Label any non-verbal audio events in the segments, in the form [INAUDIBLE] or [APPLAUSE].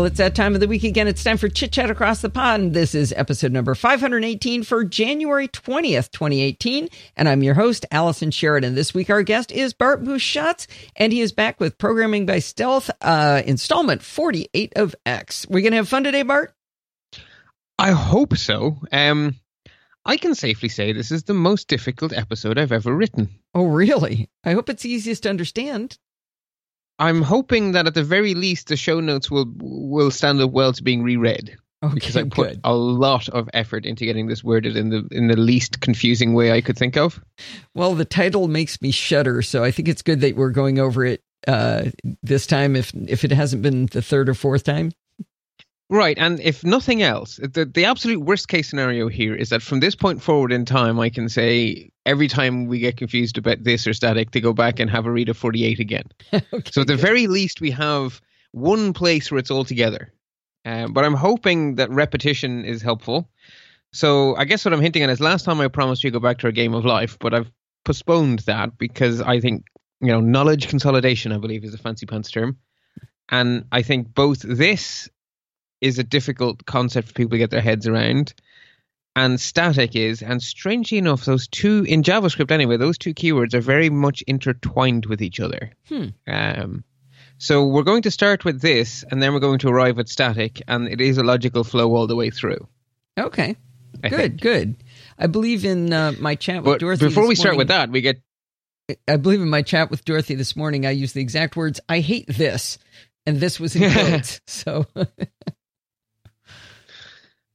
Well, it's that time of the week again. It's time for Chit Chat Across the Pond. This is episode number 518 for January 20th, 2018. And I'm your host, Allison Sheridan. This week, our guest is Bart Busschots, and he is back with Programming by Stealth, uh, installment 48 of X. We're going to have fun today, Bart? I hope so. Um, I can safely say this is the most difficult episode I've ever written. Oh, really? I hope it's easiest to understand. I'm hoping that at the very least the show notes will will stand up well to being reread. Okay, because I put good. a lot of effort into getting this worded in the in the least confusing way I could think of. Well, the title makes me shudder, so I think it's good that we're going over it uh, this time. If if it hasn't been the third or fourth time, Right, and if nothing else, the the absolute worst case scenario here is that from this point forward in time, I can say every time we get confused about this or static, to go back and have a read of forty eight again. [LAUGHS] okay, So at the good. very least, we have one place where it's all together. Um, but I'm hoping that repetition is helpful. So I guess what I'm hinting at is last time I promised we go back to our game of life, but I've postponed that because I think you know knowledge consolidation, I believe, is a fancy pants term, and I think both this is a difficult concept for people to get their heads around. And static is, and strangely enough, those two in JavaScript anyway, those two keywords are very much intertwined with each other. Hmm. Um, so we're going to start with this, and then we're going to arrive at static, and it is a logical flow all the way through. okay, I good, think. good. I believe in uh, my chat with But Dorothy. before we start with that, we get I believe in my chat with Dorothy this morning, I used the exact words, I hate this. And this was in [LAUGHS] quotes. so, [LAUGHS]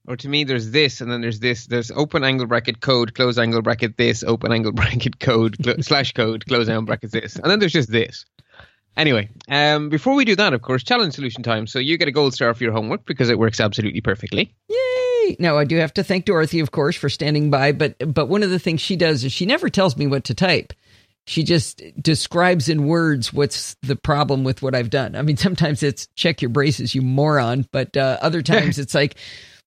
or to me, there's this, and then there's this. There's open angle bracket code, close angle bracket this, open angle [LAUGHS] bracket code cl- [LAUGHS] slash code, close angle bracket this, and then there's just this. Anyway, um, before we do that, of course, challenge solution time. So you get a gold star for your homework because it works absolutely perfectly. yay. Now, I do have to thank Dorothy, of course, for standing by. But, but one of the things she does is she never tells me what to type. She just describes in words what's the problem with what I've done. I mean, sometimes it's check your braces, you moron. But uh, other [LAUGHS] times it's like,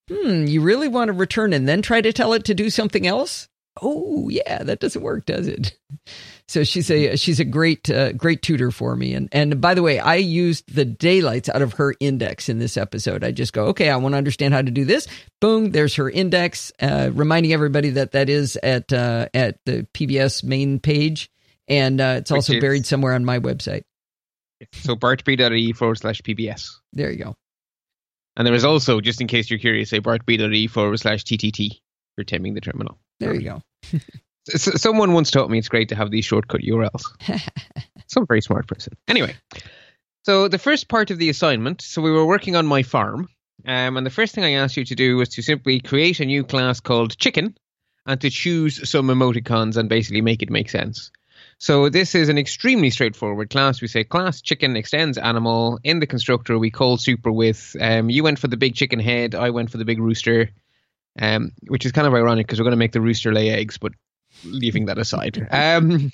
hmm, you really want to return and then try to tell it to do something else? Oh, yeah, that doesn't work, does it? So she's a she's a great uh, great tutor for me. And and by the way, I used the daylights out of her index in this episode. I just go, okay, I want to understand how to do this. Boom, there's her index, uh, reminding everybody that that is at uh, at the PBS main page, and uh, it's also is- buried somewhere on my website. So bartb.ie forward slash PBS. There you go. And there is also, just in case you're curious, a bartb.ie forward slash TTT for taming the terminal. There you go. [LAUGHS] S- someone once taught me it's great to have these shortcut URLs. [LAUGHS] Some very smart person. Anyway, so the first part of the assignment, so we were working on my farm, um, and the first thing I asked you to do was to simply create a new class called chicken and to choose some emoticons and basically make it make sense. So this is an extremely straightforward class. We say class chicken extends animal. In the constructor, we call super with. Um, you went for the big chicken head. I went for the big rooster, um, which is kind of ironic because we're going to make the rooster lay eggs, but leaving that aside. [LAUGHS] Um,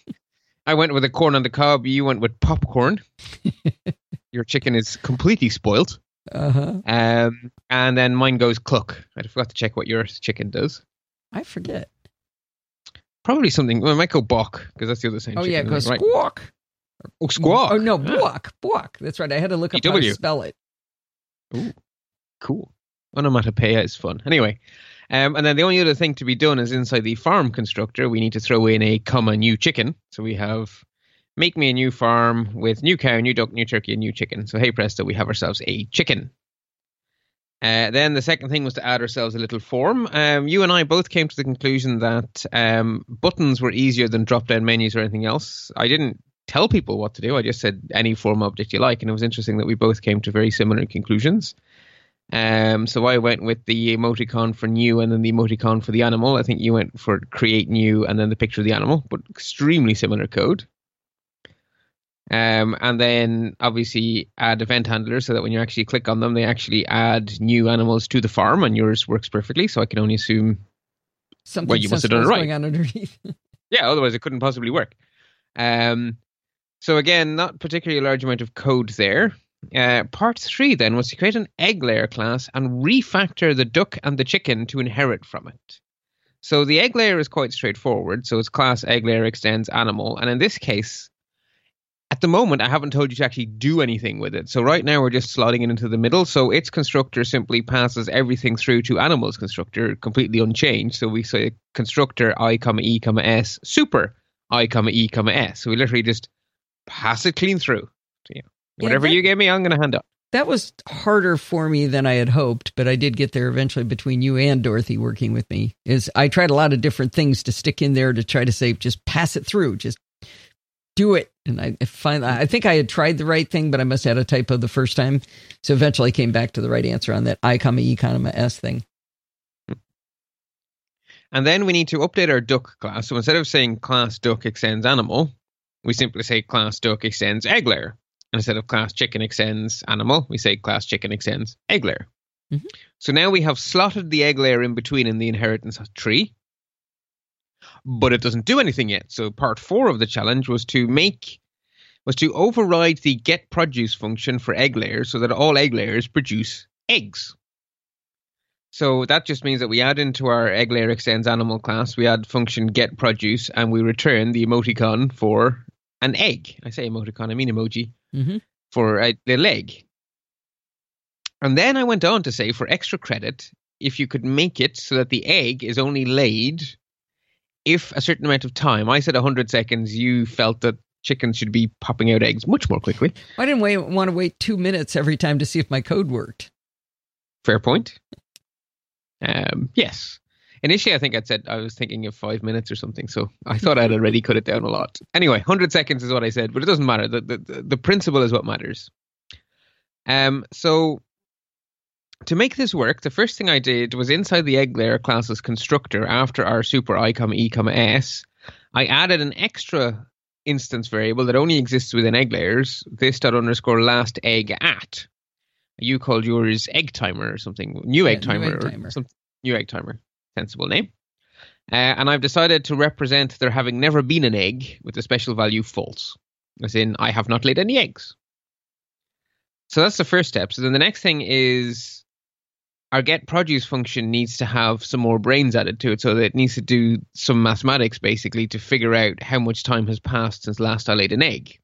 I went with a corn on the cob. You went with popcorn. [LAUGHS] Your chicken is completely spoilt. Uh huh. Um, and then mine goes cluck. I forgot to check what your chicken does. I forget. Probably something. Well, it might go bok because that's the other same. Oh yeah, it chicken, goes right? squawk. Oh, squawk. Oh no, Ah, buak, buak. That's right. I had to look up how to spell it. Ooh, cool. Onomatopoeia is fun. Anyway, um, and then the only other thing to be done is inside the farm constructor, we need to throw in a comma new chicken. So we have make me a new farm with new cow, new duck, new turkey, and new chicken. So hey presto, we have ourselves a chicken. Uh, then the second thing was to add ourselves a little form. Um, you and I both came to the conclusion that um, buttons were easier than drop down menus or anything else. I didn't tell people what to do. I just said any form object you like, and it was interesting that we both came to very similar conclusions. Um, so I went with the emoticon for new and then the emoticon for the animal. I think you went for create new and then the picture of the animal, but extremely similar code. Um, and then obviously add event handlers so that when you actually click on them, they actually add new animals to the farm, and yours works perfectly. So I can only assume, Something Well, you must have done it right. going on underneath. [LAUGHS] yeah, otherwise it couldn't possibly work. Um, so again, not particularly a large amount of code there. Uh, part three then was to create an egg layer class and refactor the duck and the chicken to inherit from it. So the egg layer is quite straightforward. So it's class egg layer extends animal, and in this case, at the moment, I haven't told you to actually do anything with it. So right now we're just slotting it into the middle. So its constructor simply passes everything through to animal's constructor completely unchanged. So we say constructor i comma e comma s super i comma e comma s. So we literally just pass it clean through. So, yeah, whatever that- you gave me, I'm going to hand up. That was harder for me than I had hoped, but I did get there eventually between you and Dorothy working with me. Is I tried a lot of different things to stick in there to try to say just pass it through, just do it. And I finally, I think I had tried the right thing, but I must have had a typo the first time. So eventually I came back to the right answer on that I comma E comma S thing. And then we need to update our duck class. So instead of saying class duck extends animal, we simply say class duck extends egg layer. And instead of class chicken extends animal, we say class chicken extends egg layer. Mhm. So now we have slotted the egg layer in between in the inheritance tree, but it doesn't do anything yet. So part four of the challenge was to make was to override the get produce function for egg layers so that all egg layers produce eggs. So that just means that we add into our egg layer extends animal class, we add function get produce, and we return the emoticon for an egg. I say emoticon, I mean emoji Mhm. for a little egg. And then I went on to say for extra credit, if you could make it so that the egg is only laid if a certain amount of time, I said 100 seconds, you felt that chickens should be popping out eggs much more quickly. I didn't wait, want to wait two minutes every time to see if my code worked. Fair point. Um, yes. Initially, I think I'd said I was thinking of five minutes or something, so I thought I'd already cut it down a lot. Anyway, 100 seconds is what I said, but it doesn't matter. The, the, the principle is what matters. Um, so, to make this work, the first thing I did was inside the egg layer class's constructor after our super i comma e comma s, I added an extra instance variable that only exists within egg layers, this dot underscore last egg at. You called yours egg timer or something, new Yeah, egg new timer, egg or timer. some new egg timer, sensible name. Uh, and I've decided to represent there having never been an egg with the special value false, as in I have not laid any eggs. So that's the first step. So then the next thing is our get produce function needs to have some more brains added to it. So that it needs to do some mathematics basically to figure out how much time has passed since last I laid an egg.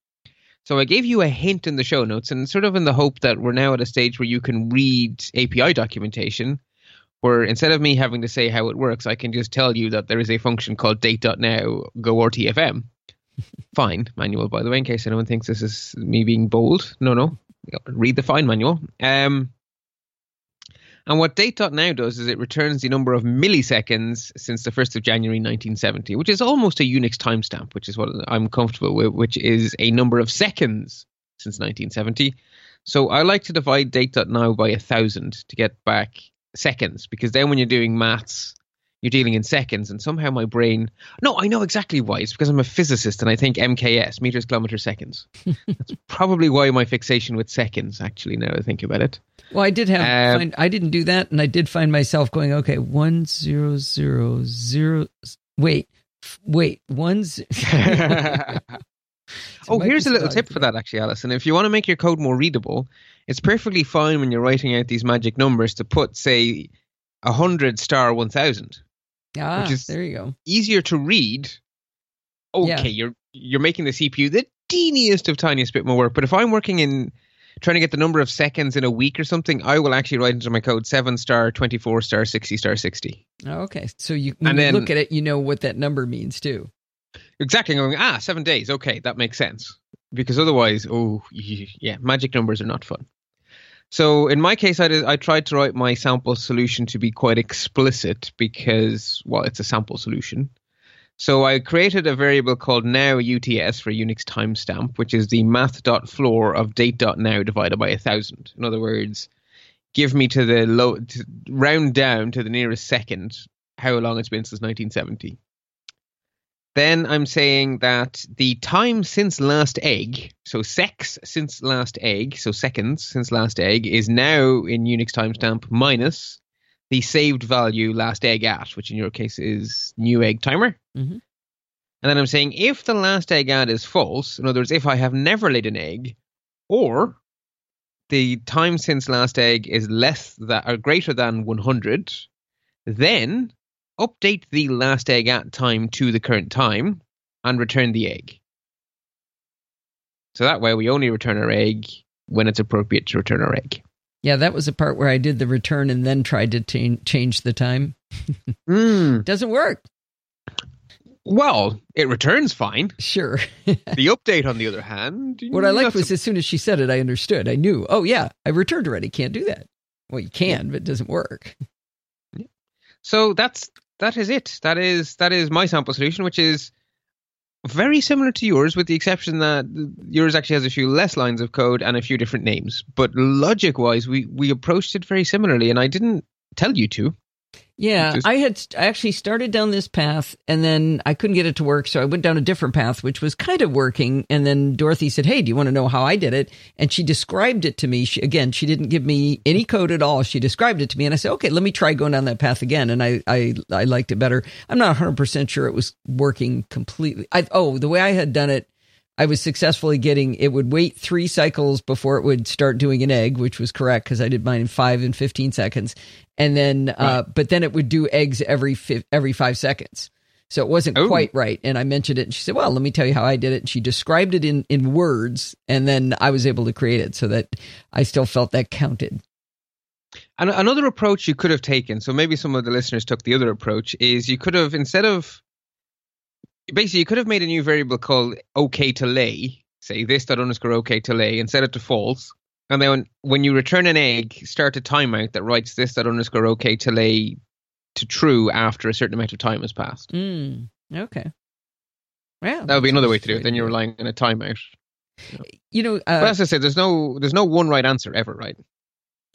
So I gave you a hint in the show notes and sort of in the hope that we're now at a stage where you can read API documentation where instead of me having to say how it works, I can just tell you that there is a function called date.now go RTFM. [LAUGHS] Fine manual, by the way, in case anyone thinks this is me being bold. No, no. Read the fine manual. Um, and what date.now does is it returns the number of milliseconds since the 1st of January 1970, which is almost a Unix timestamp, which is what I'm comfortable with, which is a number of seconds since 1970. So I like to divide date.now by a thousand to get back seconds, because then when you're doing maths, you're dealing in seconds, and somehow my brain. No, I know exactly why. It's because I'm a physicist and I think MKS, meters, kilometers, seconds. [LAUGHS] That's probably why my fixation with seconds, actually, now I think about it. Well, I did have. Um, find, I didn't do that, and I did find myself going, okay, one zero zero zero. Wait, wait, one's. [LAUGHS] oh, here's a little tip for that, actually, Allison. If you want to make your code more readable, it's perfectly fine when you're writing out these magic numbers to put, say, 100 star 1000. Ah, Which is- there you go. Easier to read. Okay, Yeah. you're you're making the CPU the teeniest of tiniest bit more work. But if I'm working in trying to get the number of seconds in a week or something, I will actually write into my code 7 star, 24 star, 60 star, 60. Oh, okay, so you when And you then- look at it, you know what that number means too. Exactly. I'm going, ah, seven days. Okay, that makes sense. Because otherwise, oh, yeah, magic numbers are not fun. So in my case, I, did, I tried to write my sample solution to be quite explicit because, well, it's a sample solution. So I created a variable called now UTS for Unix timestamp, which is the math.floor of date.now divided by a thousand. In other words, give me to the low, to round down to the nearest second how long it's been since 1970. Then I'm saying that the time since last egg, so sex since last egg, so seconds since last egg, is now in Unix timestamp minus the saved value last egg at, which in your case is new egg timer. Mhm. And then I'm saying if the last egg at is false, in other words, if I have never laid an egg, or the time since last egg is less that or greater than 100, then update the last egg at time to the current time and return the egg. So that way we only return our egg when it's appropriate to return our egg. Yeah, that was the part where I did the return and then tried to t- change the time. [LAUGHS] Mm. Doesn't work. Well, it returns fine. Sure. [LAUGHS] The update, on the other hand, what I liked was as soon as she said it, I understood. I knew, oh, yeah, I returned already. Can't do that. Well, you can, but it doesn't work. [LAUGHS] so that's that is it. That is that is my sample solution, which is very similar to yours, with the exception that yours actually has a few less lines of code and a few different names. But logic wise, we we approached it very similarly, and I didn't tell you to. Yeah, Just- I had I actually started down this path and then I couldn't get it to work, so I went down a different path, which was kind of working. And then Dorothy said, "Hey, do you want to know how I did it?" And she described it to me. She, again, she didn't give me any code at all. She described it to me, and I said, "Okay, let me try going down that path again." And I I I liked it better. I'm not 100 percent sure it was working completely. I oh, the way I had done it. I was successfully getting it would wait three cycles before it would start doing an egg, which was correct because I did mine in five and 15 seconds. And then, uh, but then it would do eggs every fi- every five seconds. So it wasn't Oh. quite right. And I mentioned it and she said, well, let me tell you how I did it. And she described it in, in words. And then I was able to create it so that I still felt that counted. And another approach you could have taken, so maybe some of the listeners took the other approach, is you could have instead of basically you could have made a new variable called OK to lay, say this dot underscore OK to lay, and set it to false. And then when, you return an egg, start a timeout that writes this dot underscore OK to lay to true after a certain amount of time has passed. Mm, okay. Yeah. That would be another way to do it. Then you're relying on a timeout. You know, but uh, as I said, there's no there's no one right answer ever, right?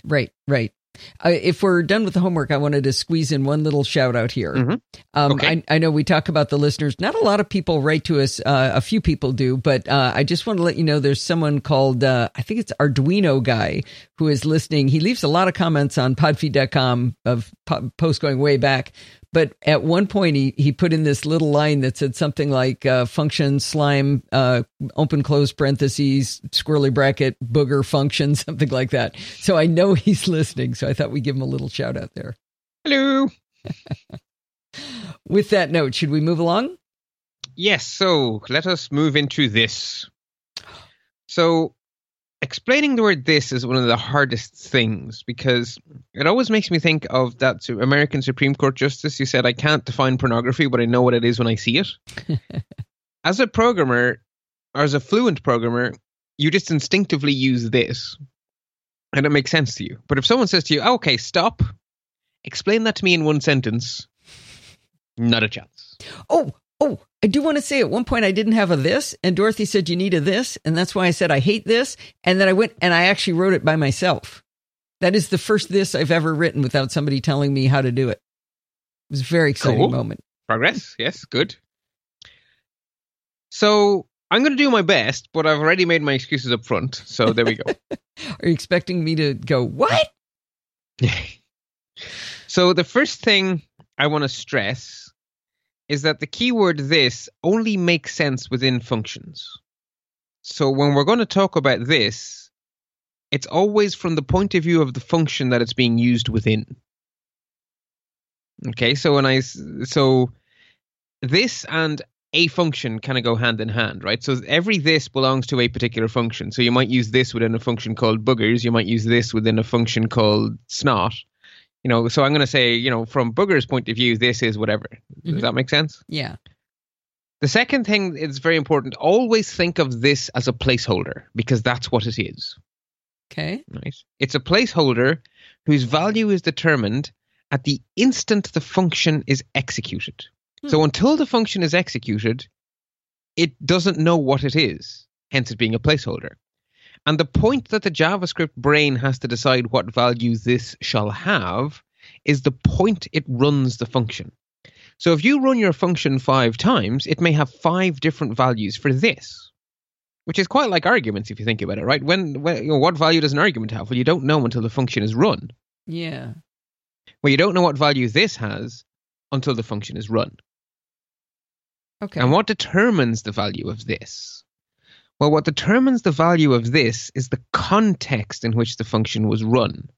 right, right. Uh, if we're done with the homework, I wanted to squeeze in one little shout out here. Mhm. Um, Okay. I, I know we talk about the listeners. Not a lot of people write to us. Uh, a few people do, but uh, I just want to let you know there's someone called, uh, I think it's Arduino guy who is listening. He leaves a lot of comments on podfeet.com of po- posts going way back. But at one point, he, he put in this little line that said something like uh, function slime, uh, open close parentheses, squirrely bracket, booger function, [LAUGHS] something like that. So I know he's listening. So I thought we'd give him a little shout out there. Hello. [LAUGHS] With that note, should we move along? Yes, so let us move into this. So, explaining the word this is one of the hardest things because it always makes me think of that American Supreme Court justice who said, I can't define pornography, but I know what it is when I see it. [LAUGHS] as a programmer, or as a fluent programmer, you just instinctively use this and it makes sense to you. But if someone says to you, oh, okay, stop, explain that to me in one sentence, not a chance. Oh, oh, I do want to say at one point I didn't have a this, and Dorothy said you need a this, and that's why I said I hate this. And then I went and I actually wrote it by myself. That is the first this I've ever written without somebody telling me how to do it. It was a very exciting Cool. moment. Progress, yes, good. So I'm going to do my best, but I've already made my excuses up front. So there we go. [LAUGHS] Are you expecting me to go, what? Yeah. [LAUGHS] so the first thing I want to stress is that the keyword this only makes sense within functions. So when we're going to talk about this, it's always from the point of view of the function that it's being used within. Okay, so when I so this and a function kind of go hand in hand, right? So every this belongs to a particular function. So you might use this within a function called boogers. You might use this within a function called snot. You know, so I'm going to say, you know, from boogers' point of view, this is whatever. Does mm-hmm. that make sense? Yeah. The second thing is very important. Always think of this as a placeholder because that's what it is. Okay. Right? It's a placeholder whose value is determined at the instant the function is executed. So hmm. until the function is executed, it doesn't know what it is, hence it being a placeholder. And the point that the JavaScript brain has to decide what value this shall have is the point it runs the function. So if you run your function five times, it may have five different values for this, which is quite like arguments if you think about it, right? When, when you know, what value does an argument have? Well, you don't know until the function is run. Yeah. Well, you don't know what value this has until the function is run. Okay. And what determines the value of this? Well, what determines the value of this is the context in which the function was run.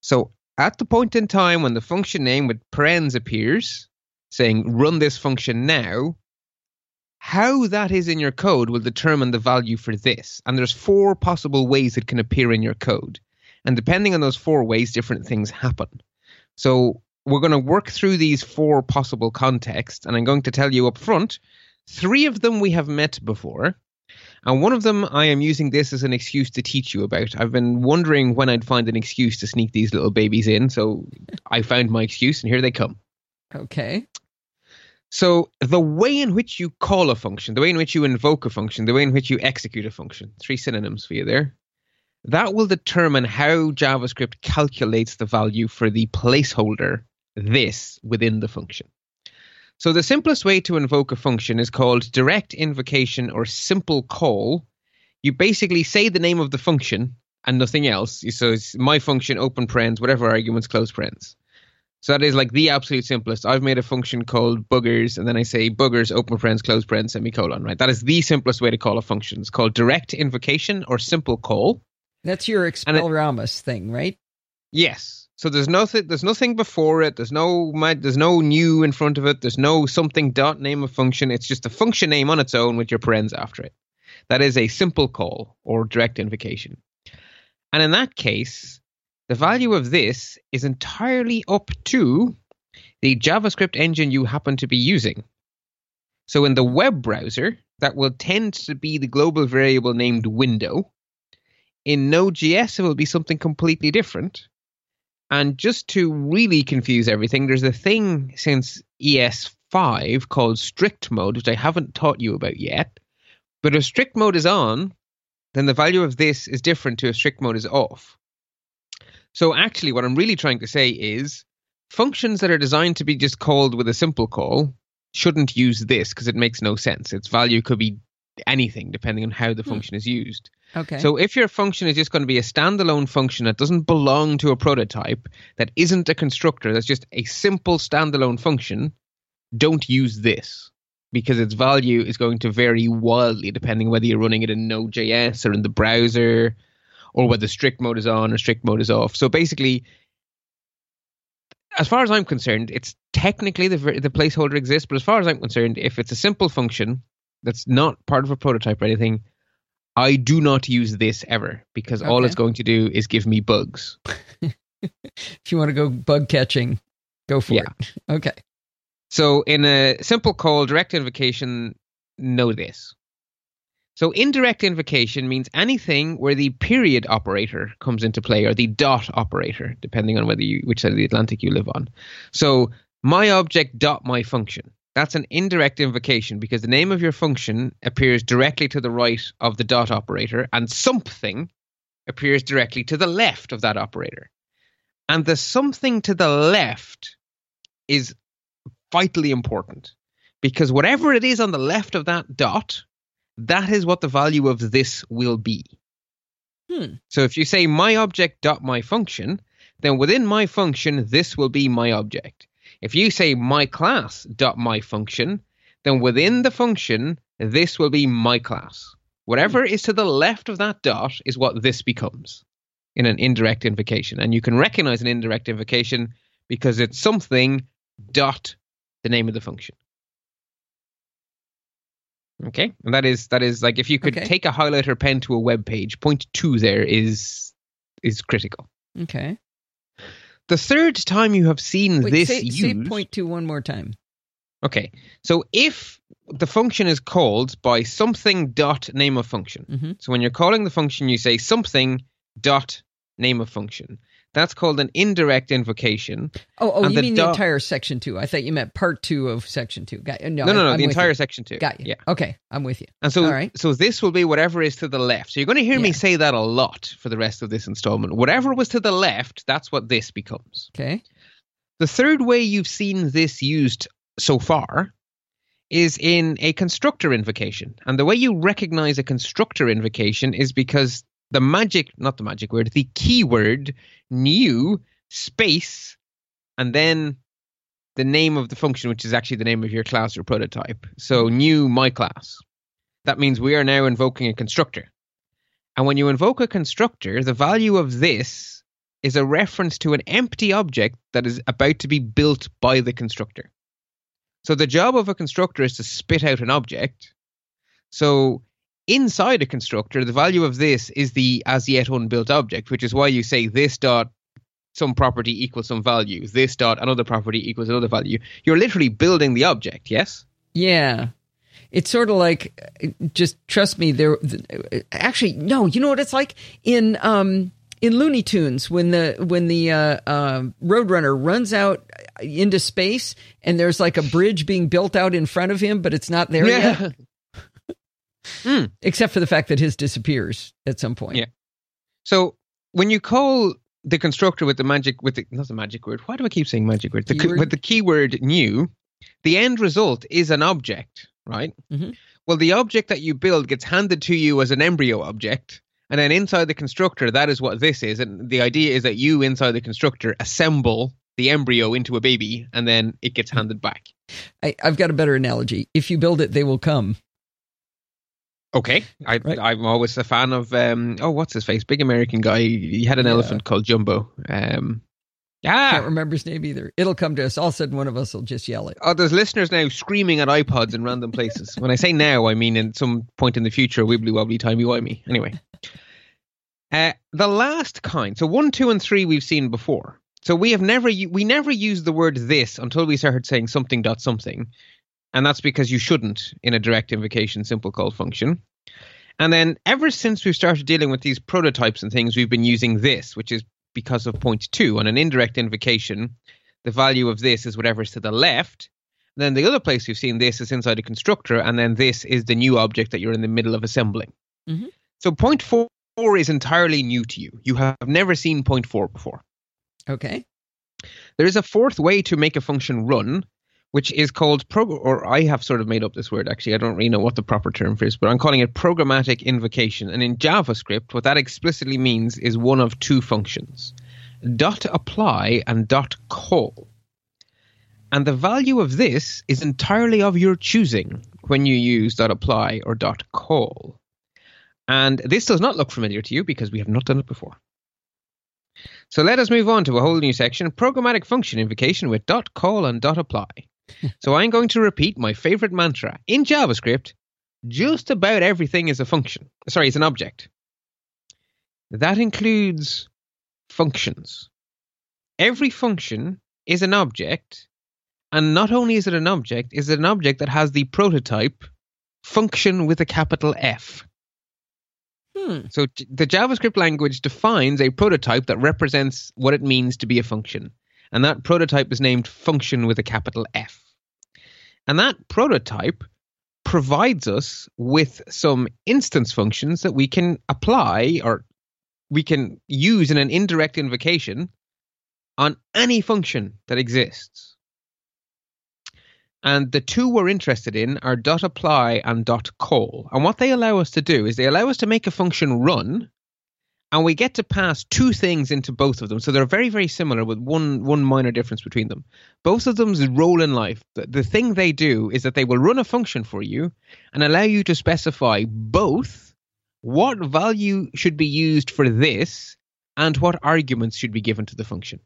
So, at the point in time when the function name with parens appears, saying run this function now, how that is in your code will determine the value for this. And there's four possible ways it can appear in your code. And depending on those four ways, different things happen. So we're going to work through these four possible contexts, and I'm going to tell you up front three of them we have met before. And one of them, I am using this as an excuse to teach you about. I've been wondering when I'd find an excuse to sneak these little babies in, so I found my excuse, and here they come. Okay. So the way in which you call a function, the way in which you invoke a function, the way in which you execute a function, three synonyms for you there, that will determine how JavaScript calculates the value for the placeholder this within the function. So the simplest way to invoke a function is called direct invocation or simple call. You basically say the name of the function and nothing else. So it's my function, open parens, whatever arguments, close parens. So that is like the absolute simplest. I've made a function called boogers, and then I say boogers, open parens, close parens, semicolon, right? That is the simplest way to call a function. It's called direct invocation or simple call. That's your Expelliarmus thing, right? Yes. So there's nothing there's nothing before it. There's no there's no new in front of it. There's no something dot name of function. It's just a function name on its own with your parens after it. That is a simple call or direct invocation. And in that case, the value of this is entirely up to the JavaScript engine you happen to be using. So in the web browser, that will tend to be the global variable named window. In Node.js, it will be something completely different. And just to really confuse everything, there's a thing since ES5 called strict mode, which I haven't taught you about yet. But if strict mode is on, then the value of this is different to if strict mode is off. So actually, what I'm really trying to say is functions that are designed to be just called with a simple call shouldn't use this because it makes no sense. Its value could be anything depending on how the hmm. function is used. Okay. So if your function is just going to be a standalone function that doesn't belong to a prototype, that isn't a constructor, that's just a simple standalone function, don't use this because its value is going to vary wildly depending whether you're running it in Node.js or in the browser or whether strict mode is on or strict mode is off. So basically, as far as I'm concerned, it's technically the the placeholder exists, but as far as I'm concerned, if it's a simple function that's not part of a prototype or anything, I do not use this ever because okay. all it's going to do is give me bugs. [LAUGHS] if you want to go bug catching, go for yeah. it. [LAUGHS] Okay. So in a simple call, direct invocation, know this. So indirect invocation means anything where the period operator comes into play or the dot operator, depending on whether you which side of the Atlantic you live on. So my object dot my function. That's an indirect invocation because the name of your function appears directly to the right of the dot operator and something appears directly to the left of that operator. And the something to the left is vitally important because whatever it is on the left of that dot that is what the value of this will be. Hmm. So if you say my object dot my function, then within my function, this will be my object. If you say my class dot my function, then within the function, this will be my class. Whatever is to the left of that dot is what this becomes in an indirect invocation. And you can recognize an indirect invocation because it's something dot the name of the function. Okay, and that is that is like if you could okay. take a highlighter pen to a web page, point two there is is critical. Okay. The third time you have seen Wait, this say, used, say point two one more time. Okay, so if the function is called by something dot name of function, mm-hmm. so when you're calling the function, you say something dot name of function. That's called an indirect invocation. Oh, oh, and you the mean do- the entire section two? I thought you meant part two of section two. Got No, no, no, no the entire you. section two. Got you. Yeah. Okay, I'm with you. And so, All right. so this will be whatever is to the left. So you're going to hear yeah. me say that a lot for the rest of this installment. Whatever was to the left, that's what this becomes. Okay. The third way you've seen this used so far is in a constructor invocation. And the way you recognize a constructor invocation is because the magic, not the magic word, the keyword new space and then the name of the function, which is actually the name of your class or prototype. So mm-hmm. new my class. That means we are now invoking a constructor. And when you invoke a constructor, the value of this is a reference to an empty object that is about to be built by the constructor. So the job of a constructor is to spit out an object, So inside a constructor, the value of this is the as yet unbuilt object, which is why you say this dot some property equals some value, this dot another property equals another value. You're literally building the object, yes? Yeah. It's sort of like, just trust me. There, actually, no. You know what it's like in um, in Looney Tunes when the when the uh, uh, Roadrunner runs out into space and there's like a bridge being built out in front of him, but it's not there Yeah. yet. [LAUGHS] Mm. Except for the fact that his disappears at some point. Yeah. So when you call the constructor with the magic with the not the magic word, why do I keep saying magic word? The, Keyword? with the keyword new, the end result is an object, right? Mhm. Well, the object that you build gets handed to you as an embryo object. And then inside the constructor, that is what this is. And the idea is that you, inside the constructor, assemble the embryo into a baby, and then it gets handed back. I, I've got a better analogy. If you build it, they will come. Okay, I, Right. I'm always a fan of um. Oh, what's his face? Big American guy. He had an Yeah. elephant called Jumbo. Um, Can't remember his name either. It'll come to us. All of a sudden, one of us will just yell it. Oh, there's listeners now screaming at iPods in random places. when I say now, I mean in some point in the future, wibbly wobbly, timey wimey. Anyway, [LAUGHS] uh, the last kind. So one, two, and three we've seen before. So we have never we never used the word this until we started saying something dot something, and that's because you shouldn't in a direct invocation simple call function. And then ever since we've started dealing with these prototypes and things, we've been using this, which is because of point two on an indirect invocation. The value of this is whatever's to the left. Then the other place we've seen this is inside a constructor, and then this is the new object that you're in the middle of assembling. Mhm. So point four is entirely new to you. You have never seen point four before. Okay. There is a fourth way to make a function run, which is called pro. Or I have sort of made up this word actually. I don't really know what the proper term for is, but I'm calling it programmatic invocation. And in JavaScript, what that explicitly means is one of two functions: dot apply and dot call. And the value of this is entirely of your choosing when you use dot apply or dot call. And this does not look familiar to you because we have not done it before. So let us move on to a whole new section programmatic function invocation with dot call and dot apply. [LAUGHS] so I'm going to repeat my favorite mantra in JavaScript just about everything is a function. Sorry, it's an object. That includes functions. Every function is an object, and not only is it an object, is it an object that has the prototype function with a capital F. Hmm. So the JavaScript language defines a prototype that represents what it means to be a function. And that prototype is named function with a capital F. And that prototype provides us with some instance functions that we can apply or we can use in an indirect invocation on any function that exists. And the two we're interested in are dot apply and dot call. And what they allow us to do is they allow us to make a function run, and we get to pass two things into both of them. So they're very, very similar with one one minor difference between them. Both of them's role in life. The, the thing they do is that they will run a function for you and allow you to specify both what value should be used for this and what arguments should be given to the function.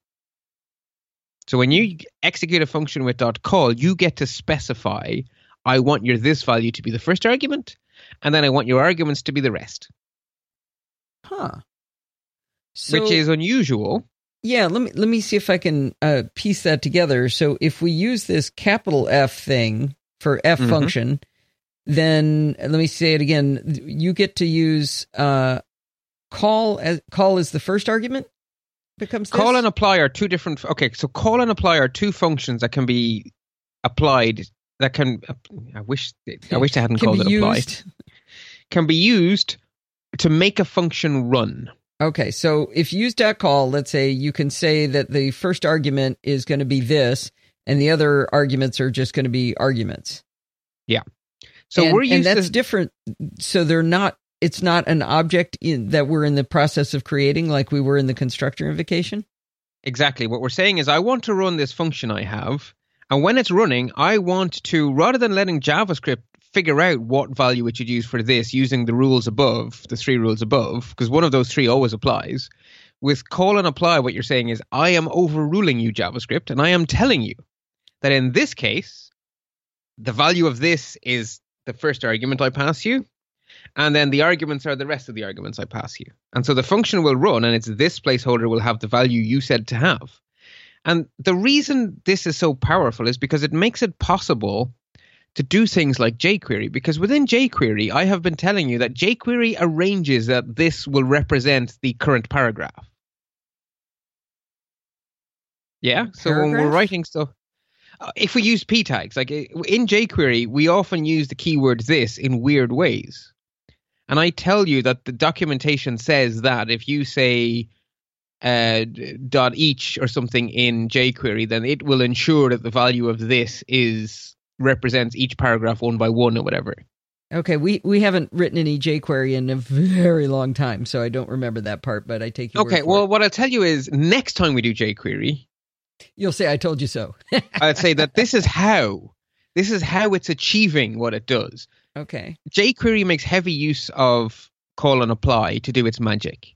So when you execute a function with dot call, you get to specify I want your this value to be the first argument, and then I want your arguments to be the rest, Huh. So, which is unusual. yeah. Let me let me see if I can uh, piece that together. So if we use this capital F thing for F Mhm. function, then let me say it again. You get to use uh, call as call is the first argument. Becomes this? Call and apply are two different. Okay, so call and apply are two functions that can be applied. That can. I wish. I wish I hadn't called it used. Can be used to make a function run. Okay, so if you use dot call, let's say you can say that the first argument is going to be this, and the other arguments are just going to be arguments. Yeah. So and, we're and used that's to. different. So they're not. It's not an object in, that we're in the process of creating, like we were in the constructor invocation. Exactly. What we're saying is, I want to run this function I have, and when it's running, I want to, rather than letting JavaScript figure out what value it should use for this using the rules above, the three rules above, because one of those three always applies. With call and apply, what you're saying is, I am overruling you, JavaScript, and I am telling you that in this case, the value of this is the first argument I pass you, and then the arguments are the rest of the arguments I pass you. And so the function will run, and it's this placeholder will have the value you said to have. And the reason this is so powerful is because it makes it possible to do things like jQuery. Because within jQuery, I have been telling you that jQuery arranges that this will represent the current paragraph. Yeah. So when we're writing stuff, uh, if we use p tags, like uh, in jQuery, we often use the keyword this in weird ways. And I tell you that the documentation says that if you say uh, dot each or something in jQuery, then it will ensure that the value of this is represents each paragraph one by one or whatever. Okay, we, we haven't written any jQuery in a [LAUGHS] very long time, so I don't remember that part, but I take your Okay, well, it. what I'll tell you is next time we do jQuery, You'll say I told you so. [LAUGHS] I'd say that this is how this is how it's achieving what it does. okay. jQuery makes heavy use of call and apply to do its magic.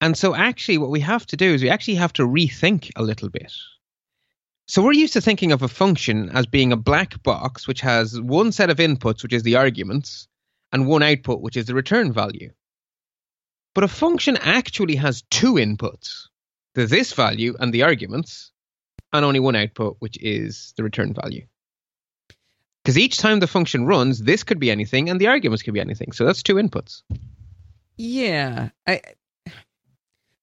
And so, actually, what we have to do is we actually have to rethink a little bit. So, we're used to thinking of a function as being a black box which has one set of inputs, which is the arguments, and one output, which is the return value. But a function actually has two inputs the this value and the arguments, and only one output, which is the return value. Because each time the function runs, this could be anything and the arguments could be anything. So that's two inputs. Yeah. I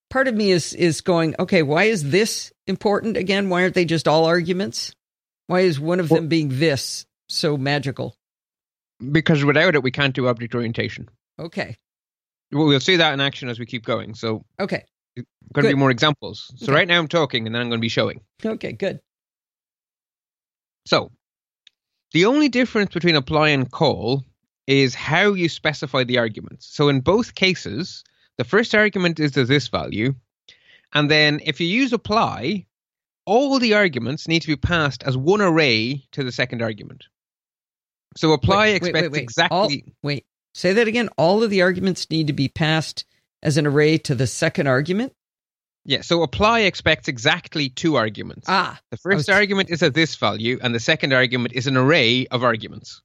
part of me is is going, okay, why is this important again? Why aren't they just all arguments? Why is one of Well- them being this so magical? Because without it, we can't do object orientation. Okay. Well, We'll see that in action as we keep going. So, Okay. going to be more examples. So, Okay. right now I'm talking and then I'm going to be showing. Okay, good. So, the only difference between apply and call is how you specify the arguments. So, in both cases, the first argument is the this value. And then if you use apply, all the arguments need to be passed as one array to the second argument. So, apply Wait, wait, expects wait, wait. exactly. All- Wait. Say that again. All of the arguments need to be passed as an array to the second argument? Yeah, so apply expects exactly two arguments. Ah, the first was- argument is a this value, and the second argument is an array of arguments.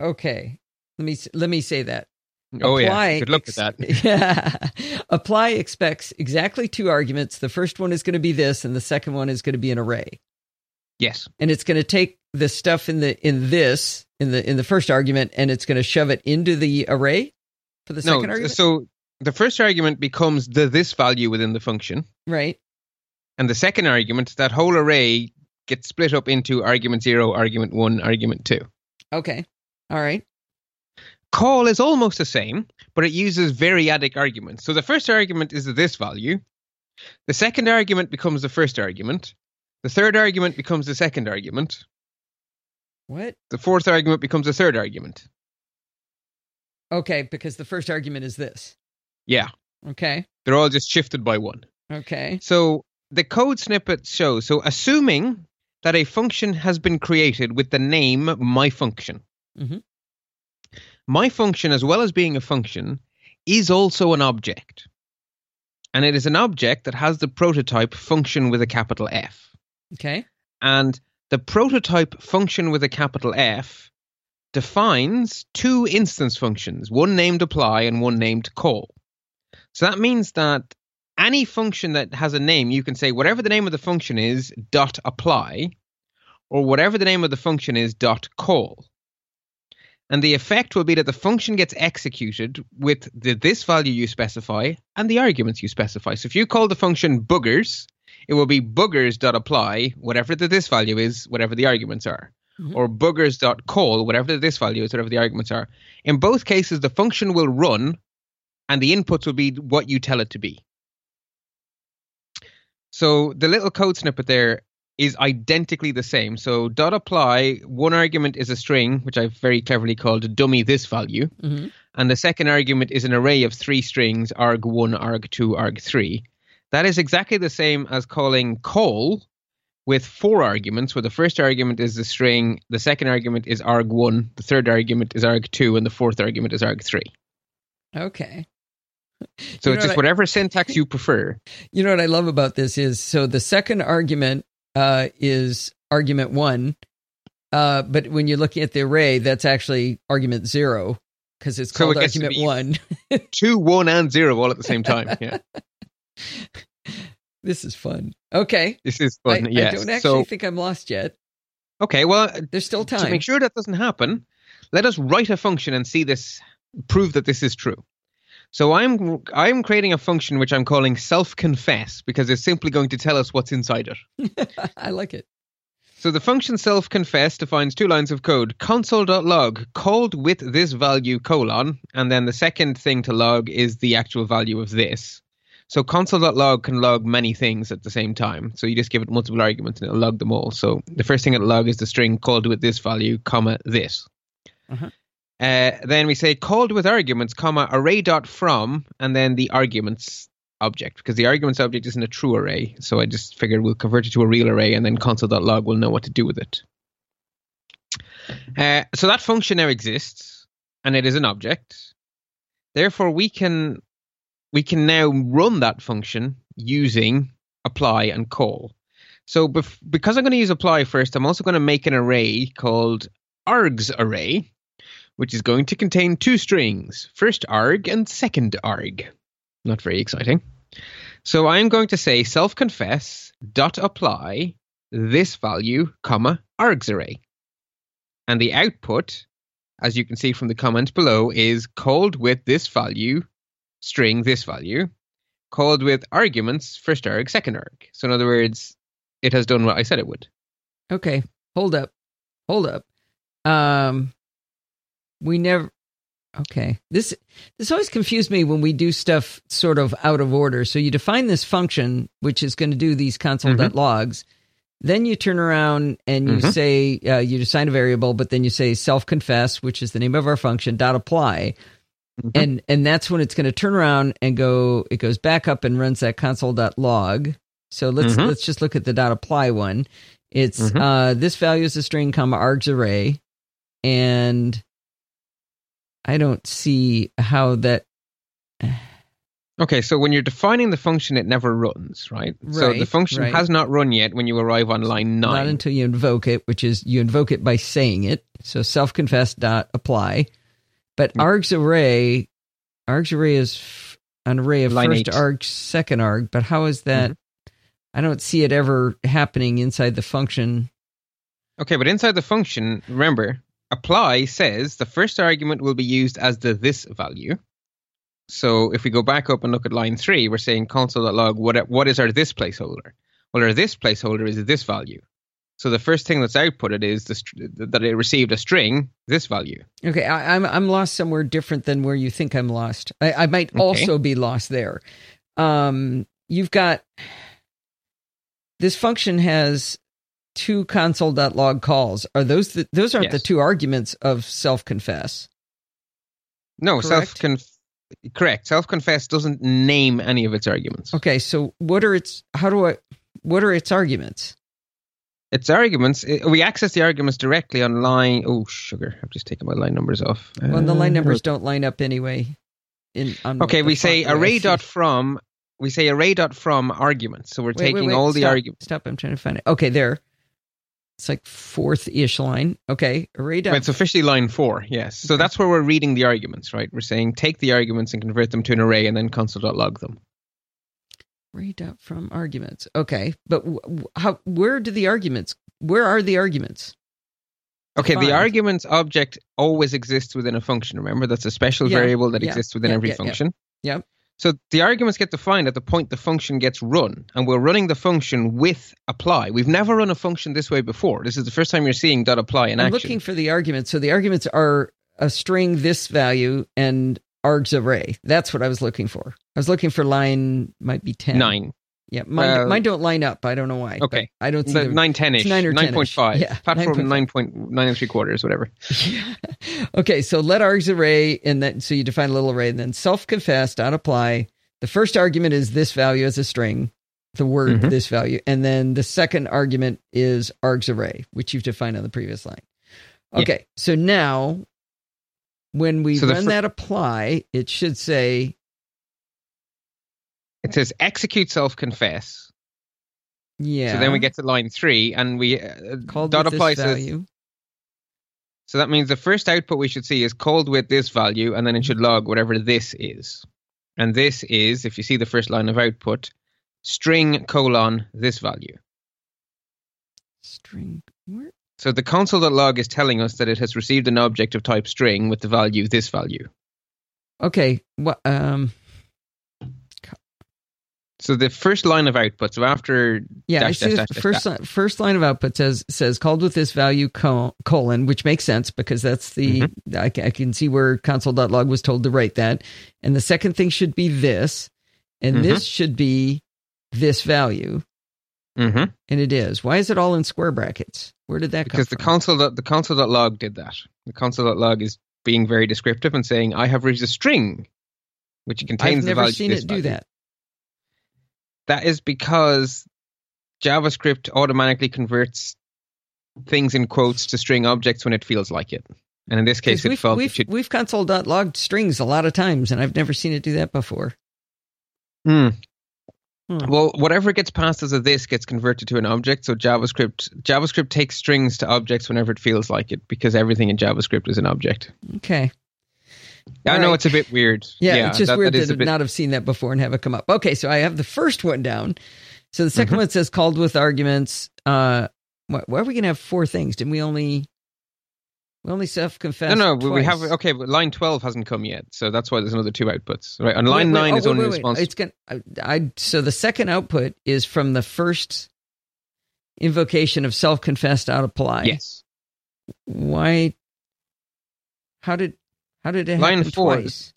okay. Let me let me say that. Oh Apply yeah, good luck ex- with that. [LAUGHS] Yeah. Apply expects exactly two arguments. The first one is going to be this, and the second one is going to be an array. Yes, And it's going to take the stuff in the in this in the in the first argument, and it's going to shove it into the array for the no. second argument. So the first argument becomes the this value within the function, right. and the second argument, that whole array gets split up into argument zero, argument one, argument two. Okay. All right. Call is almost the same, but it uses variadic arguments. So the first argument is this value. The second argument becomes the first argument. The third argument becomes the second argument. What? The fourth argument becomes the third argument. Okay, because the first argument is this. Yeah, Okay. they're all just shifted by one. Okay. So the code snippet shows so assuming that a function has been created with the name my function. Mhm. My function, as well as being a function, is also an object. And it is an object that has the prototype function with a capital F. Okay. And the prototype function with a capital F defines two instance functions, one named apply and one named call. So that means that any function that has a name, you can say whatever the name of the function is, dot apply, or whatever the name of the function is, dot call. And the effect will be that the function gets executed with the this value you specify and the arguments you specify. So if you call the function boogers, it will be boogers.apply, whatever the this value is, whatever the arguments are. Mhm. Or boogers.call, whatever the this value is, whatever the arguments are. In both cases, the function will run and the inputs will be what you tell it to be. So the little code snippet there is identically the same. So dot apply, one argument is a string, which I've very cleverly called dummy this value. hmm And the second argument is an array of three strings, arg1, arg2, arg3. That is exactly the same as calling call with four arguments, where the first argument is the string, the second argument is arg1, the third argument is arg2, and the fourth argument is arg3. Okay. So You it's just what I- whatever syntax you prefer. [LAUGHS] You know what I love about this is so the second argument uh, is argument one, Uh, but when you're looking at the array, that's actually argument zero because it's So called it argument one. [LAUGHS] Two, one, and zero all at the same time. Yeah, [LAUGHS] this is fun. Okay. this is fun. I yes. don't actually so think I'm lost yet. okay, well, There's still time. to make sure that doesn't happen, let us write a function and see this, prove that this is true. So I'm I'm creating a function which I'm calling self-confess because it's simply going to tell us what's inside it. [LAUGHS] I like it. So the function self-confess defines two lines of code: console.log called with this value colon, and then the second thing to log is the actual value of this. So console.log can log many things at the same time. So you just give it multiple arguments and it'll log them all. So the first thing it'll log is the string called with this value, comma this. Uh-huh. Uh, then we say called with arguments, comma array dot from, and then the arguments object because the arguments object isn't a true array. So I just figured we'll convert it to a real array, and then console.log will know what to do with it. Uh, so that function now exists, and it is an object. Therefore, we can we can now run that function using apply and call. So bef- because I'm going to use apply first, I'm also going to make an array called args array, which is going to contain two strings, first arg and second arg. Not very exciting. So I'm going to say self-confess dot apply this value, comma, args array. And the output, as you can see from the comment below, is called with this value, string this value, called with arguments, first arg, second arg. So in other words, it has done what I said it would. Okay. Hold up. Hold up. Um, we never. Okay. This this always confused me when we do stuff sort of out of order. So you define this function, which is going to do these console.logs. Then you turn around and you Mhm. say uh, you assign a variable, but then you say self confess, which is the name of our function. Dot apply, Mhm. and and that's when it's going to turn around and go. It goes back up and runs that console.log. So let's Mhm. let's just look at the dot apply one. It's Mhm. uh, this value is a string, comma args array, and I don't see how that. Okay, so when you're defining the function, it never runs, right? right so the function right. has not run yet when you arrive on line nine. Not until you invoke it, which is you invoke it by saying it. So self confess dot apply, but Mm. args array, args array is f- an array of Line first eight. Mm-hmm. arg, second arg. But how is that? I don't see it ever happening inside the function. Okay, but inside the function, remember, apply says the first argument will be used as the this value. So if we go back up and look at line three, we're saying console.log, what, what is our this placeholder? Well, our this placeholder is this value. So the first thing that's outputted is the, str- that it received a string, this value. Okay, I, I'm I'm lost somewhere different than where you think I'm lost. I, I might Okay. also be lost there. Um, you've got this function has two console.log calls. Are those the, those aren't the two arguments of self confess? No, self confess correct. Self confess doesn't name any of its arguments. Okay, so what are its how do I what are its arguments? Its arguments, i- we access the arguments directly on line. Oh, sugar! I've just taken my line numbers off. Well, the line Uh, numbers don't line up anyway. In on Okay, we say array dot from. We say array dot from arguments. So we're Wait, wait, taking wait, all the arguments. Stop! I'm trying to find it. Okay, there. It's like fourth ish line. Okay, array dot It's officially line four. Yes. So that's where we're reading the arguments, right? We're saying take the arguments and convert them to an array, and then console.log them. Read out from arguments. Okay, but how? Where do the arguments? Where are the arguments? Okay, the arguments object always exists within a function. Remember, that's a special Yeah, variable that yeah, exists within yeah, every function. Yep. So the arguments get defined at the point the function gets run, and we're running the function with apply. We've never run a function this way before. This is the first time you're seeing dot apply in I'm action. looking for the arguments. So the arguments are a string, this value, and args array. That's what I was looking for. I was looking for line might be ten. Nine. Yeah, mine, Well- mine don't line up. I don't know why. but Okay. I don't see the nine ten ish. nine or Nine point 10-ish. five. Yeah, Platform nine point nine and three quarters, whatever. [LAUGHS] okay, so let args array, and then so you define a little array, and then self confess dot apply. The first argument is this value as a string, the word Mhm. this value, and then the second argument is args array, which you've defined on the previous line. Yeah. Okay, so now when we So run fir- that apply, it should say It says execute self confess. yeah. So then we get to line three, and we uh, called dot with apply this says value. So that means the first output we should see is called with this value, and then it should log whatever this is. And this is, if you see the first line of output, string colon this value. String. Where? So the console.log is telling us that it has received an object of type string with the value this value. Okay. What? Um. So the first line of output, so after Yeah, dash, dash, dash, first li- first line of output says says called with this value col- colon, which makes sense because that's the Mm-hmm. I, I can see where console.log was told to write that, and the second thing should be this, and Mhm. this should be this value, Mhm. and it is. Why is it all in square brackets? Where did that because the come from? console dot- the console.log did that. The console.log is being very descriptive and saying, "I have reached a string, which contains the value. I've the never value." seen it do value." that. That is because JavaScript automatically converts things in quotes to string objects when it feels like it, and in this case, it we've felt it we've, should. we've strings a lot of times, and I've never seen it do that before. Hmm. Hmm. Well, whatever gets passed as a this gets converted to an object. So JavaScript JavaScript takes strings to objects whenever it feels like it, because everything in JavaScript is an object. Okay. I know it's a bit weird. Yeah, it's just that- weird that to bit- not have seen that before and have it come up. Okay, so I have the first one down. So the 2nd Mhm. one says called with arguments. Uh, why, why are we gonna have four things? Didn't we only we only self confess? No, no, we- we have okay, but line twelve hasn't come yet, so that's why there's another two outputs. Right, and line wait, nine oh, is wait, only wait, wait. response. It's gonna. I, I so the second output is from the first invocation of self confess dot apply. yes, Why? How did how did it Line happen four. twice?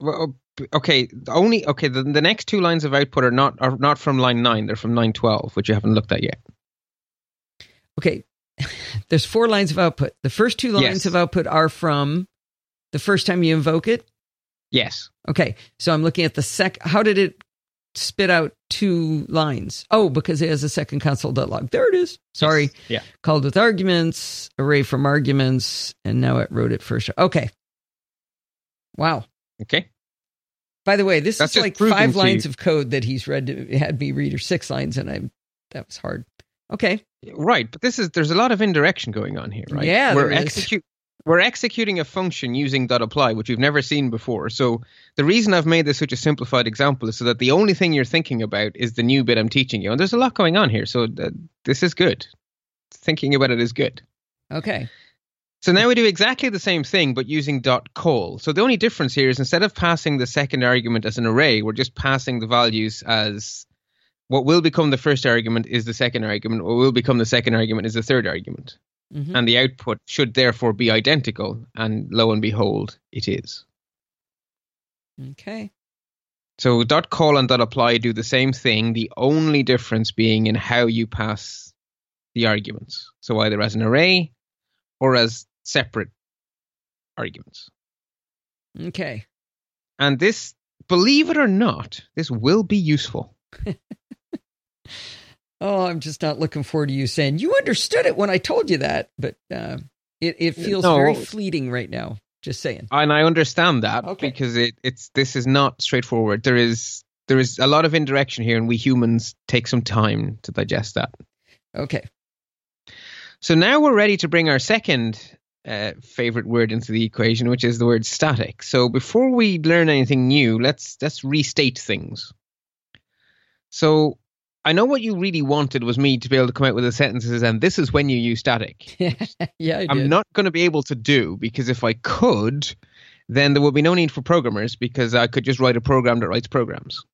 well, oh, okay. The only okay. The, the next two lines of output are not are not from line nine. They're from line twelve, which you haven't looked at yet. okay, [LAUGHS] there's four lines of output. The first two lines Yes. of output are from the first time you invoke it. Yes, Okay, so I'm looking at the sec. How did it spit out two lines? Oh, because it has a second console.log. There it is. Sorry, Yes. Yeah. called with arguments, array from arguments, and now it wrote it first. Okay. Wow. Okay. By the way, this That's is like five lines of code that he's read to, had me read, or six lines, and I that was hard. Okay. Right, but this is there's a lot of indirection going on here, right? Yeah, we're execute we're executing a function using dot apply, which we've never seen before. So the reason I've made this such a simplified example is so that the only thing you're thinking about is the new bit I'm teaching you, and there's a lot going on here. So uh, this is good. Thinking about it is good. Okay. So now we do exactly the same thing, but using dot call. So the only difference here is instead of passing the second argument as an array, we're just passing the values as what will become the first argument is the second argument. What will become the second argument is the third argument. Mhm. And the output should therefore be identical. And lo and behold, it is. Okay. So dot call and dot apply do the same thing. The only difference being in how you pass the arguments. So either as an array or as separate arguments. Okay. And this, believe it or not, this will be useful. [LAUGHS] Oh, I'm just not looking forward to you saying you understood it when I told you that, but uh, it it feels No. very fleeting right now. Just saying. And I understand that Okay. because it, it's this is not straightforward. There is there is a lot of indirection here, and we humans take some time to digest that. Okay. So now we're ready to bring our second uh, favorite word into the equation, which is the word static. So before we learn anything new, let's let's restate things. So I know what you really wanted was me to be able to come out with the sentences, and this is when you use static. [LAUGHS] yeah, I'm not going to be able to do because if I could, then there would be no need for programmers because I could just write a program that writes programs.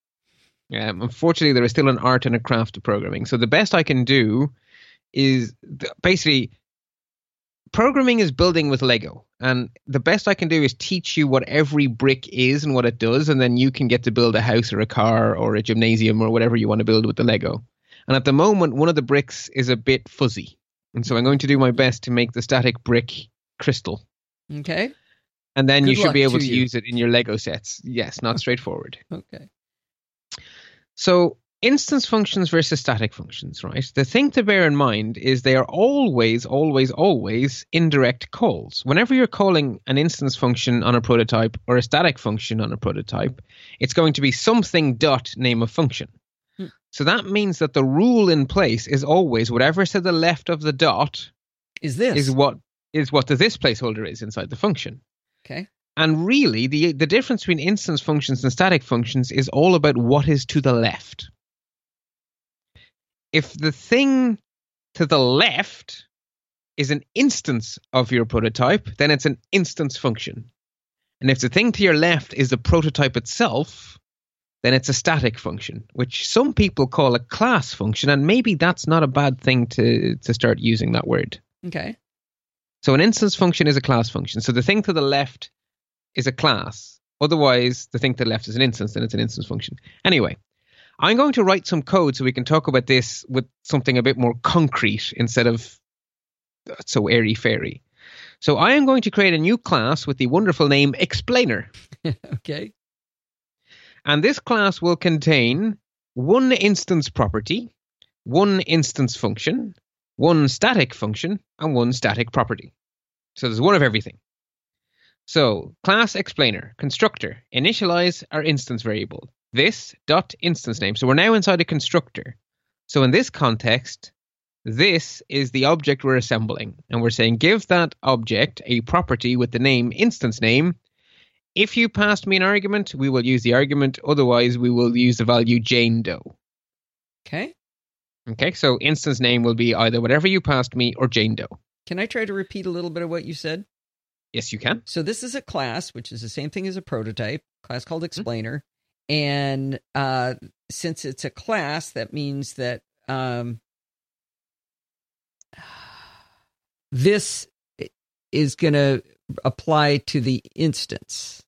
Um, unfortunately, there is still an art and a craft to programming. So the best I can do is basically programming is building with Lego. And the best I can do is teach you what every brick is and what it does, and then you can get to build a house or a car or a gymnasium or whatever you want to build with the Lego. And at the moment, one of the bricks is a bit fuzzy. And so I'm going to do my best to make the static brick crystal. Okay. And then Good you should be able to to use it in your Lego sets. Yes, not straightforward. [LAUGHS] Okay. So instance functions versus static functions, right? The thing to bear in mind is they are always, always, always indirect calls. Whenever you're calling an instance function on a prototype or a static function on a prototype, it's going to be something dot name of function. Hmm. So that means that the rule in place is always whatever's to the left of the dot Is this is what is what the this placeholder is inside the function. Okay. And really, the the difference between instance functions and static functions is all about what is to the left. If the thing to the left is an instance of your prototype, then it's an instance function. And if the thing to your left is the prototype itself, then it's a static function, which some people call a class function, and maybe that's not a bad thing to, to start using that word. Okay. So an instance function is a class function. So the thing to the left is a class. Otherwise, the thing to the left is an instance, then it's an instance function. Anyway, I'm going to write some code so we can talk about this with something a bit more concrete instead of uh, so airy fairy. So I am going to create a new class with the wonderful name explainer. [LAUGHS] okay. And this class will contain one instance property, one instance function, one static function, and one static property. So there's one of everything. So class explainer, constructor, initialize our instance variable. This dot instance name. So we're now inside a constructor. So in this context, this is the object we're assembling. And we're saying give that object a property with the name instance name. If you passed me an argument, we will use the argument. Otherwise, we will use the value Jane Doe. Okay. Okay, so instance name will be either whatever you passed me or Jane Doe. Can I try to repeat a little bit of what you said? Yes, you can. So this is a class, which is the same thing as a prototype, class called mm-hmm. explainer. And uh, since it's a class, that means that um, this is going to apply to the instance.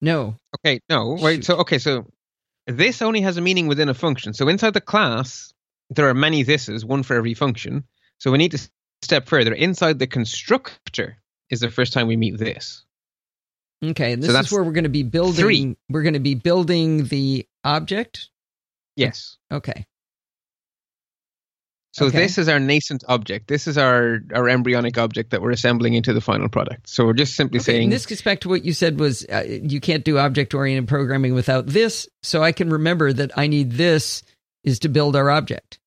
No. Okay, no. Wait, so okay, so this only has a meaning within a function. So inside the class, there are many thises, one for every function. So we need to step further. Inside the constructor is the first time we meet this. Okay, and this so is where we're going to be building. Three. We're going to be building the object. Yes. Okay. So okay. this is our nascent object. This is our our embryonic object that we're assembling into the final product. So we're just simply okay, saying. this gets back to what you said was uh, you can't do object oriented programming without this. So I can remember that I need this is to build our object.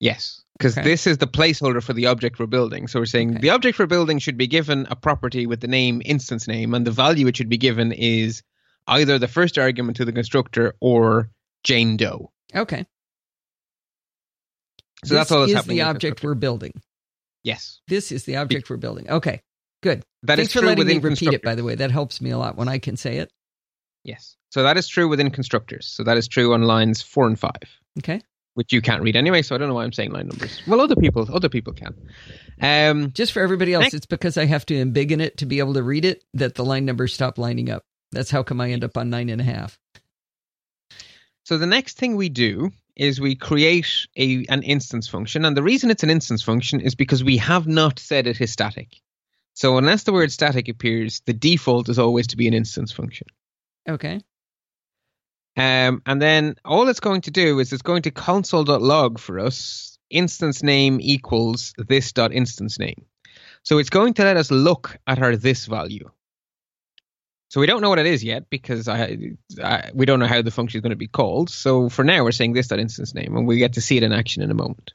Yes, because okay. this is the placeholder for the object we're building. So we're saying the object we're building should be given a property with the name instance name, and the value it should be given is either the first argument to the constructor or Jane Doe. Okay. So this that's all that's happening. This is happening. the object we're building. Yes. This is the object Be- we're building. Okay. Good. That Thanks is for letting within me repeat it, by the way. That helps me a lot when I can say it. Yes. So that is true within constructors. So that is true on lines four and five. Okay. Which you can't read anyway, so I don't know why I'm saying line numbers. Well, other people, other people can. Um, Just for everybody else, next- it's because I have to embiggen it to be able to read it that the line numbers stop lining up. That's how come I end up on nine and a half. So the next thing we do is we create a an instance function, and the reason it's an instance function is because we have not said it is static. So unless the word static appears, the default is always to be an instance function. Okay. Um, and then all it's going to do is it's going to console.log for us instance name equals this dot instance name. So it's going to let us look at our this value. So we don't know what it is yet because I, I, we don't know how the function is going to be called. So for now, we're saying this dot instance name, and we get to see it in action in a moment.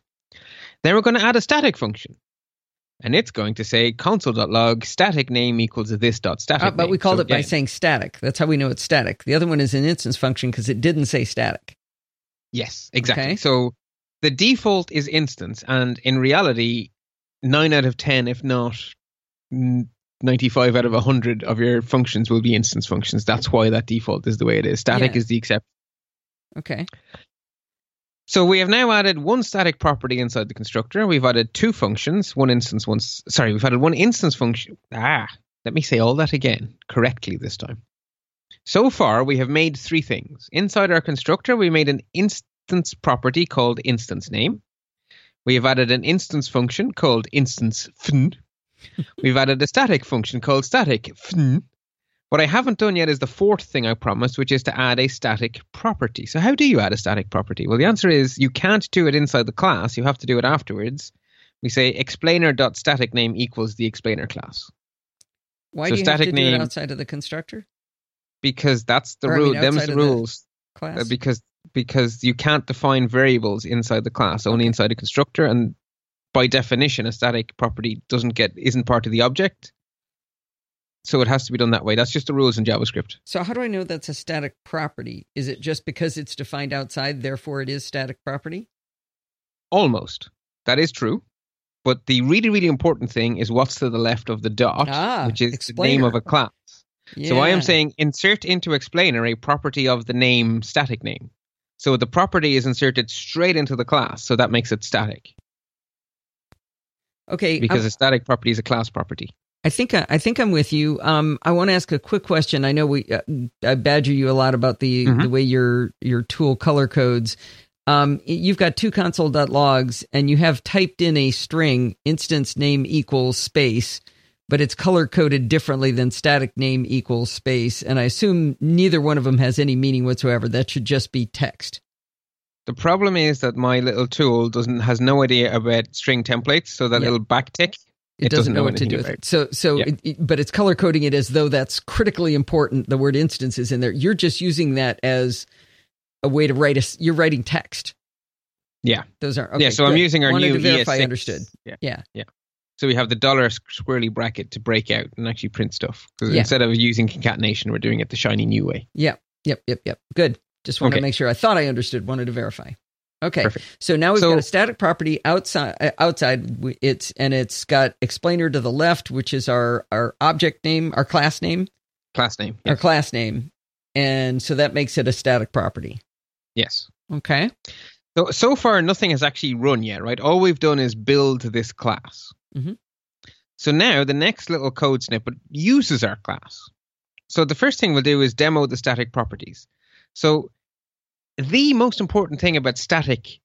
Then we're going to add a static function, and it's going to say console.log static name equals this dot static. Uh, but name. we called so it again, by saying static. That's how we know it's static. The other one is an instance function because it didn't say static. Yes, exactly. Okay. So the default is instance, and in reality, nine out of ten, if not 95 out of 100 of your functions will be instance functions. That's why that default is the way it is. Static yeah. is the exception. Okay. So we have now added one static property inside the constructor. We've added two functions, one instance, one. Sorry, we've added one instance function. Ah, let me say all that again correctly this time. So far, we have made three things. Inside our constructor, we made an instance property called instance name. We have added an instance function called instance fn. [LAUGHS] We've added a static function called static. What I haven't done yet is the fourth thing I promised, which is to add a static property. So, how do you add a static property? Well, the answer is you can't do it inside the class. You have to do it afterwards. We say explainer.static name equals the explainer class. Why so do you static have to name, do it outside of the constructor? Because that's the rule. Them's the rules. The class? Uh, because because you can't define variables inside the class, only inside a constructor, and by definition, a static property doesn't get isn't part of the object. So it has to be done that way. That's just the rules in JavaScript. So how do I know that's a static property? Is it just because it's defined outside, therefore it is static property? Almost. That is true. But the really, really important thing is what's to the left of the dot, Ah, which is explainer. the name of a class. So I am saying insert into explainer a property of the name static name. So the property is inserted straight into the class, so that makes it static okay. because a static property is a class property. I think I, I think I'm with you. Um, I want to ask a quick question. I know we uh, I badger you a lot about the Mhm. the way your your tool color codes. Um, you've got two console.logs and you have typed in a string instance name equals space, but it's color coded differently than static name equals space. And I assume neither one of them has any meaning whatsoever. That should just be text. The problem is that my little tool doesn't has no idea about string templates, so that Yeah. little backtick It, It doesn't, doesn't know what to do with it. So, so, Yeah. it, but it's color coding it as though that's critically important. The word instance is in there. You're just using that as a way to write a. You're writing text. Yeah. those are. Okay, yeah, so I'm using our Wanted new to verify. ES6. I understood. Yeah. Yeah. Yeah. So we have the dollar squirrely bracket to break out and actually print stuff. Because Yeah. instead of using concatenation, we're doing it the shiny new way. Yeah. Yep. Yep. Yep. Good. Just wanted to make sure. I thought I understood. Wanted to verify. Okay. Perfect. So now we've So- got a static property outside. Uh, outside, it's and it's got explainer to the left, which is our our object name, our class name, Class name. our class name, and so that makes it a static property. yes. Okay. So so far, nothing has actually run yet, right? All we've done is build this class. Mhm. So now the next little code snippet uses our class. So the first thing we'll do is demo the static properties. So the most important thing about static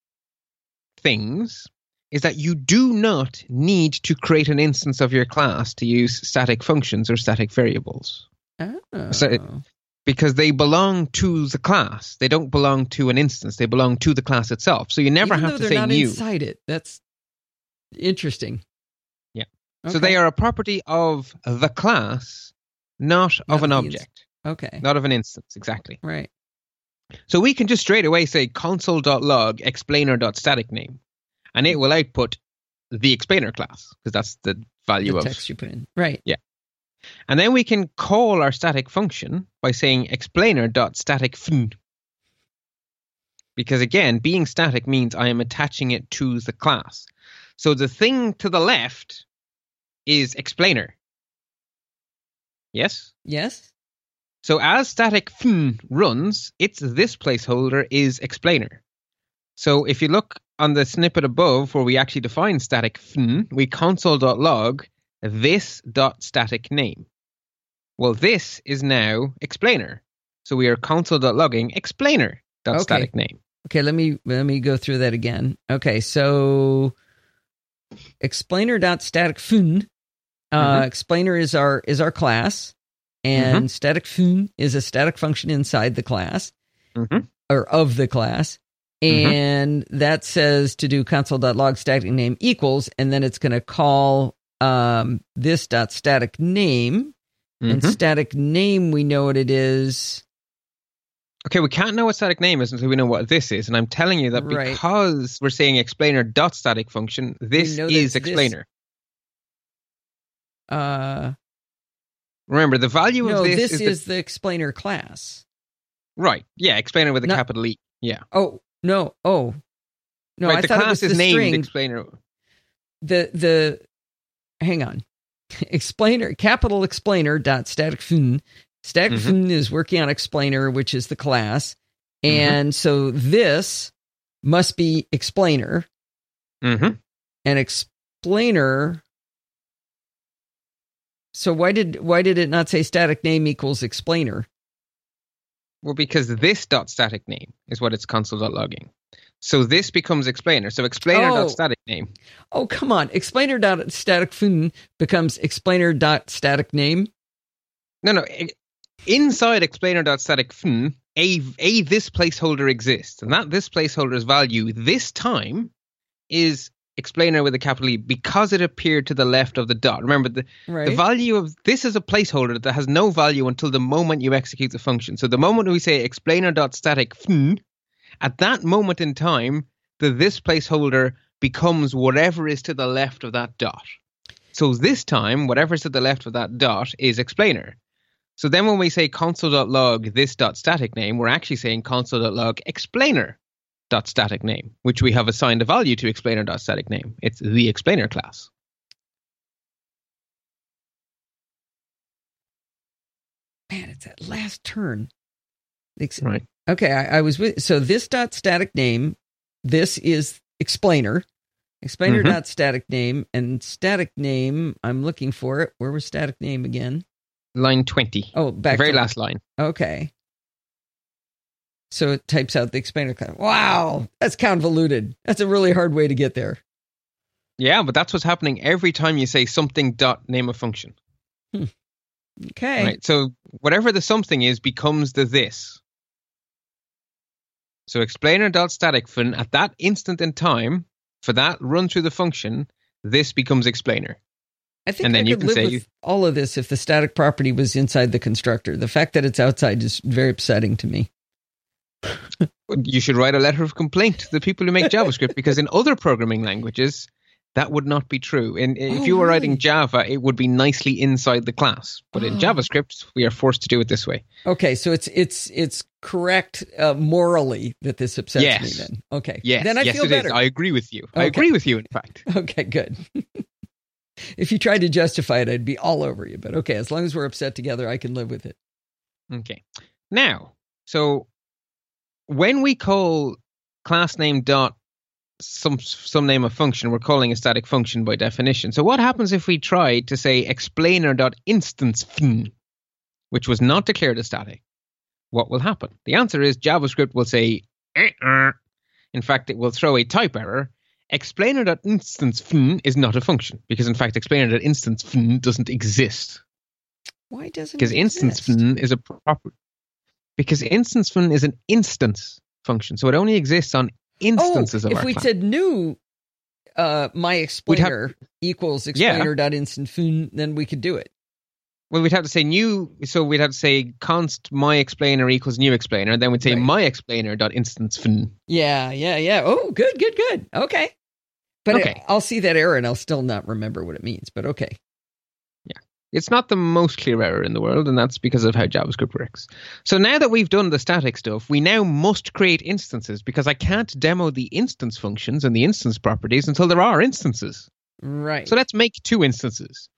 things is that you do not need to create an instance of your class to use static functions or static variables Oh. So because they belong to the class. They don't belong to an instance. They belong to the class itself. So you never Even have to they're say not new. inside it. That's interesting. Yeah. Okay. So they are a property of the class, not, Not of an object, okay. not of an instance. Exactly. Right. So we can just straight away say console.log explainer.static name, and it will output the explainer class because that's the value The of. text you put in. Right. Yeah. And then we can call our static function by saying explainer.static fun. Because again, being static means I am attaching it to the class. So the thing to the left is explainer. Yes? Yes. So as static fun runs, it's this placeholder is explainer. So if you look on the snippet above where we actually define static fun, we console.log this dot static name. Well, this is now explainer. So we are console.logging explainer dot Okay. static name. Okay, let me let me go through that again. Okay, so explainer.static fun. Uh, Mhm. Explainer is our is our class, and static fun is a static function inside the class Mhm. or of the class. Mhm. And that says to do console.log static name equals, and then it's going to call um, this dot static name. And Mhm. static name, we know what it is. Okay, we can't know what static name is until we know what this is. And I'm telling you that Right. because we're saying explainer dot static function, this is it's this. explainer. Uh, Remember, the value no, of this, this is, is, the, the explainer class. right. Yeah, explainer with a Not- capital E. Yeah. Oh no! Oh no! right. I the thought it was is the named string. explainer. the the hang on. [LAUGHS] explainer capital explainer dot static fun. Static fun is working on explainer, which is the class, Mhm. and so this must be explainer, Mm-hmm. and explainer. So why did why did it not say static name equals explainer? Well, because this dot static name is what it's console.logging. So this becomes explainer. So explainer Oh. dot static name. Oh come on! Explainer dot static fun becomes explainer dot static name. No, no. Inside explainer dot static fun, a a this placeholder exists, and that this placeholder's value this time is explainer with a capital E because it appeared to the left of the dot. Remember the Right. The value of this is a placeholder that has no value until the moment you execute the function. So the moment we say explainer.static fn, at that moment in time, the this placeholder becomes whatever is to the left of that dot. So this time, whatever's to the left of that dot is explainer. So then when we say console.log this dot static name, we're actually saying console.log explainer dot static name, which we have assigned a value to explainer dot static name. It's the explainer class. Man, it's that last turn. Ex- Right. Okay, I, I was with. So this dot static name, this is explainer. Explainer Mhm. dot static name and static name. I'm looking for it. Where was static name again? Line 20. Oh, the back very last line. Okay. So it types out the explainer class. Wow, that's convoluted. That's a really hard way to get there. Yeah, but that's what's happening every time you say something dot name a function. Hmm. Okay. Right. So whatever the something is becomes the this. So explainer dot static fun at that instant in time for that run through the function, this becomes explainer. I think and then I you can live say with all of this if the static property was inside the constructor. The fact that it's outside is very upsetting to me. You should write a letter of complaint to the people who make [LAUGHS] JavaScript because in other programming languages that would not be true. And if Oh, you were writing? Java, it would be nicely inside the class. But in Oh. JavaScript, we are forced to do it this way. Okay, so it's it's it's correct uh, morally that this upsets Yes. me. Then okay, Yes, then I yes, feel it is. better. I agree with you. I agree with you. In fact, [LAUGHS] Okay, good. [LAUGHS] if you tried to justify it, I'd be all over you. But okay, as long as we're upset together, I can live with it. Okay. Now, so when we call class name dot some some name of function, we're calling a static function by definition. So what happens if we try to say explainer dot instance fn, which was not declared as static? What will happen? The answer is JavaScript will say, "Uh-uh." in fact, it will throw a type error. Explainer dot instance fn is not a function because in fact explainer dot instance fn doesn't exist Why doesn't because instance fun is a proper because instance fun is an instance function so it only exists on instances oh, of if our we class. said new uh my explainer equals Yeah. explainer dot instant fun, then we could do it. well we'd have to say new so we'd have to say const my explainer equals new explainer and then we'd say Right. my explainer dot instance fun Yeah, yeah, yeah. Oh, good, good, good. Okay. But Okay. it- I'll see that error and I'll still not remember what it means. But okay. It's not the most clear error in the world and that's because of how javascript works so now that we've done the static stuff we now must create instances because i can't demo the instance functions and the instance properties until there are instances Right. So let's make two instances.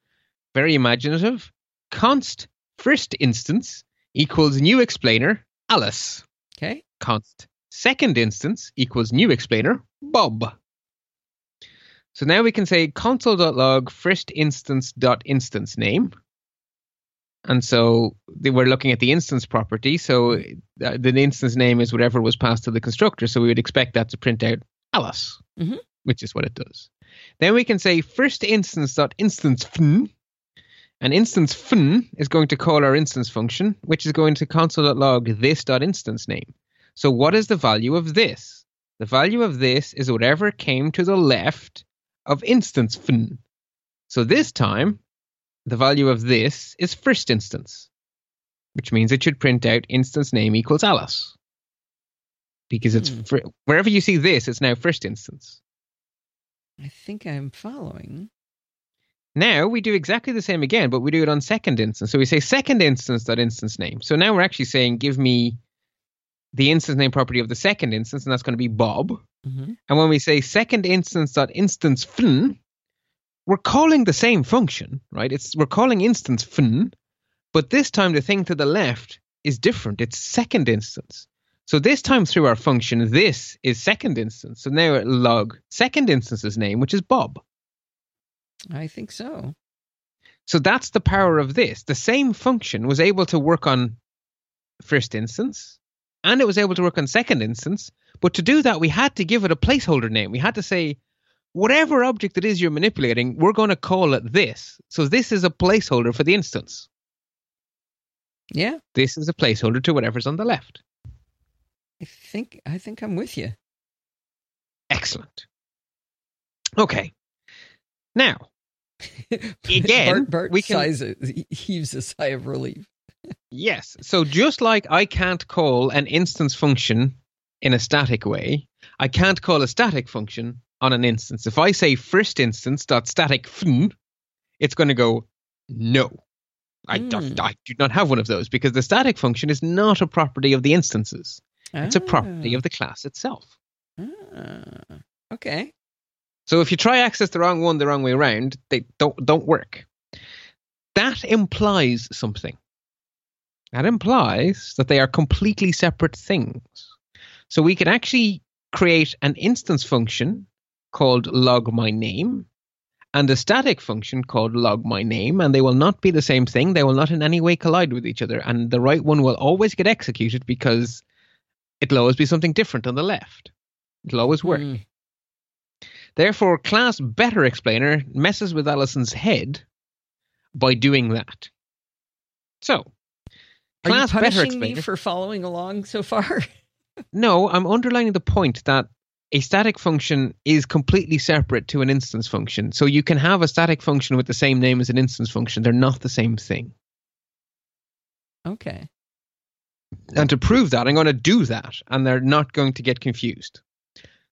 Very imaginative. Const first instance equals new explainer Alice. okay. Const second instance equals new explainer Bob. So now we can say console.log first instance dot instance name. And so we're looking at the instance property. So the instance name is whatever was passed to the constructor. So we would expect that to print out Alice, Mhm. which is what it does. Then we can say first instance dot instance fn. And instance fn is going to call our instance function, which is going to console.log this dot instance name. So what is the value of this? The value of this is whatever came to the left of instance fn. So this time, the value of this is first instance, which means it should print out instance name equals Alice. Because it's Hmm. fir- wherever you see this, it's now first instance. I think I'm following. Now we do exactly the same again, but we do it on second instance. So we say second instance dot instance name. So now we're actually saying give me the instance name property of the second instance, and that's going to be Bob. Mm-hmm. And when we say second instance dot instance fn, we're calling the same function, right? It's we're calling instance fn, but this time the thing to the left is different. It's second instance. So this time through our function, this is second instance. So now log second instance's name, which is Bob. I think so. So that's the power of this. The same function was able to work on first instance and it was able to work on second instance. But to do that, we had to give it a placeholder name. We had to say, whatever object it is you're manipulating, we're going to call it this. So this is a placeholder for the instance. Yeah, This is a placeholder to whatever's on the left. I think I think I'm with you. Excellent. Okay. Now, [LAUGHS] Again, Bart, Bart we can- sighs heaves a sigh of relief. Yes. So just like I can't call an instance function in a static way, I can't call a static function on an instance. If I say first instance dot static fn, it's going to go no. I, Hmm. don't- I do not have one of those because the static function is not a property of the instances. It's a property of the class itself. Ah, okay. So if you try access the wrong one the wrong way around, they don't don't work. That implies something. That implies that they are completely separate things. So we can actually create an instance function called log my name and a static function called log my name and they will not be the same thing they will not in any way collide with each other and the right one will always get executed because it'll always be something different on the left it'll always work Hmm. Therefore, class better explainer messes with Allison's head by doing that. So, Are you class better me for following along so far? [LAUGHS] no, I'm underlining the point that a static function is completely separate to an instance function. So you can have a static function with the same name as an instance function. They're not the same thing. okay. And to prove that, I'm going to do that, and they're not going to get confused.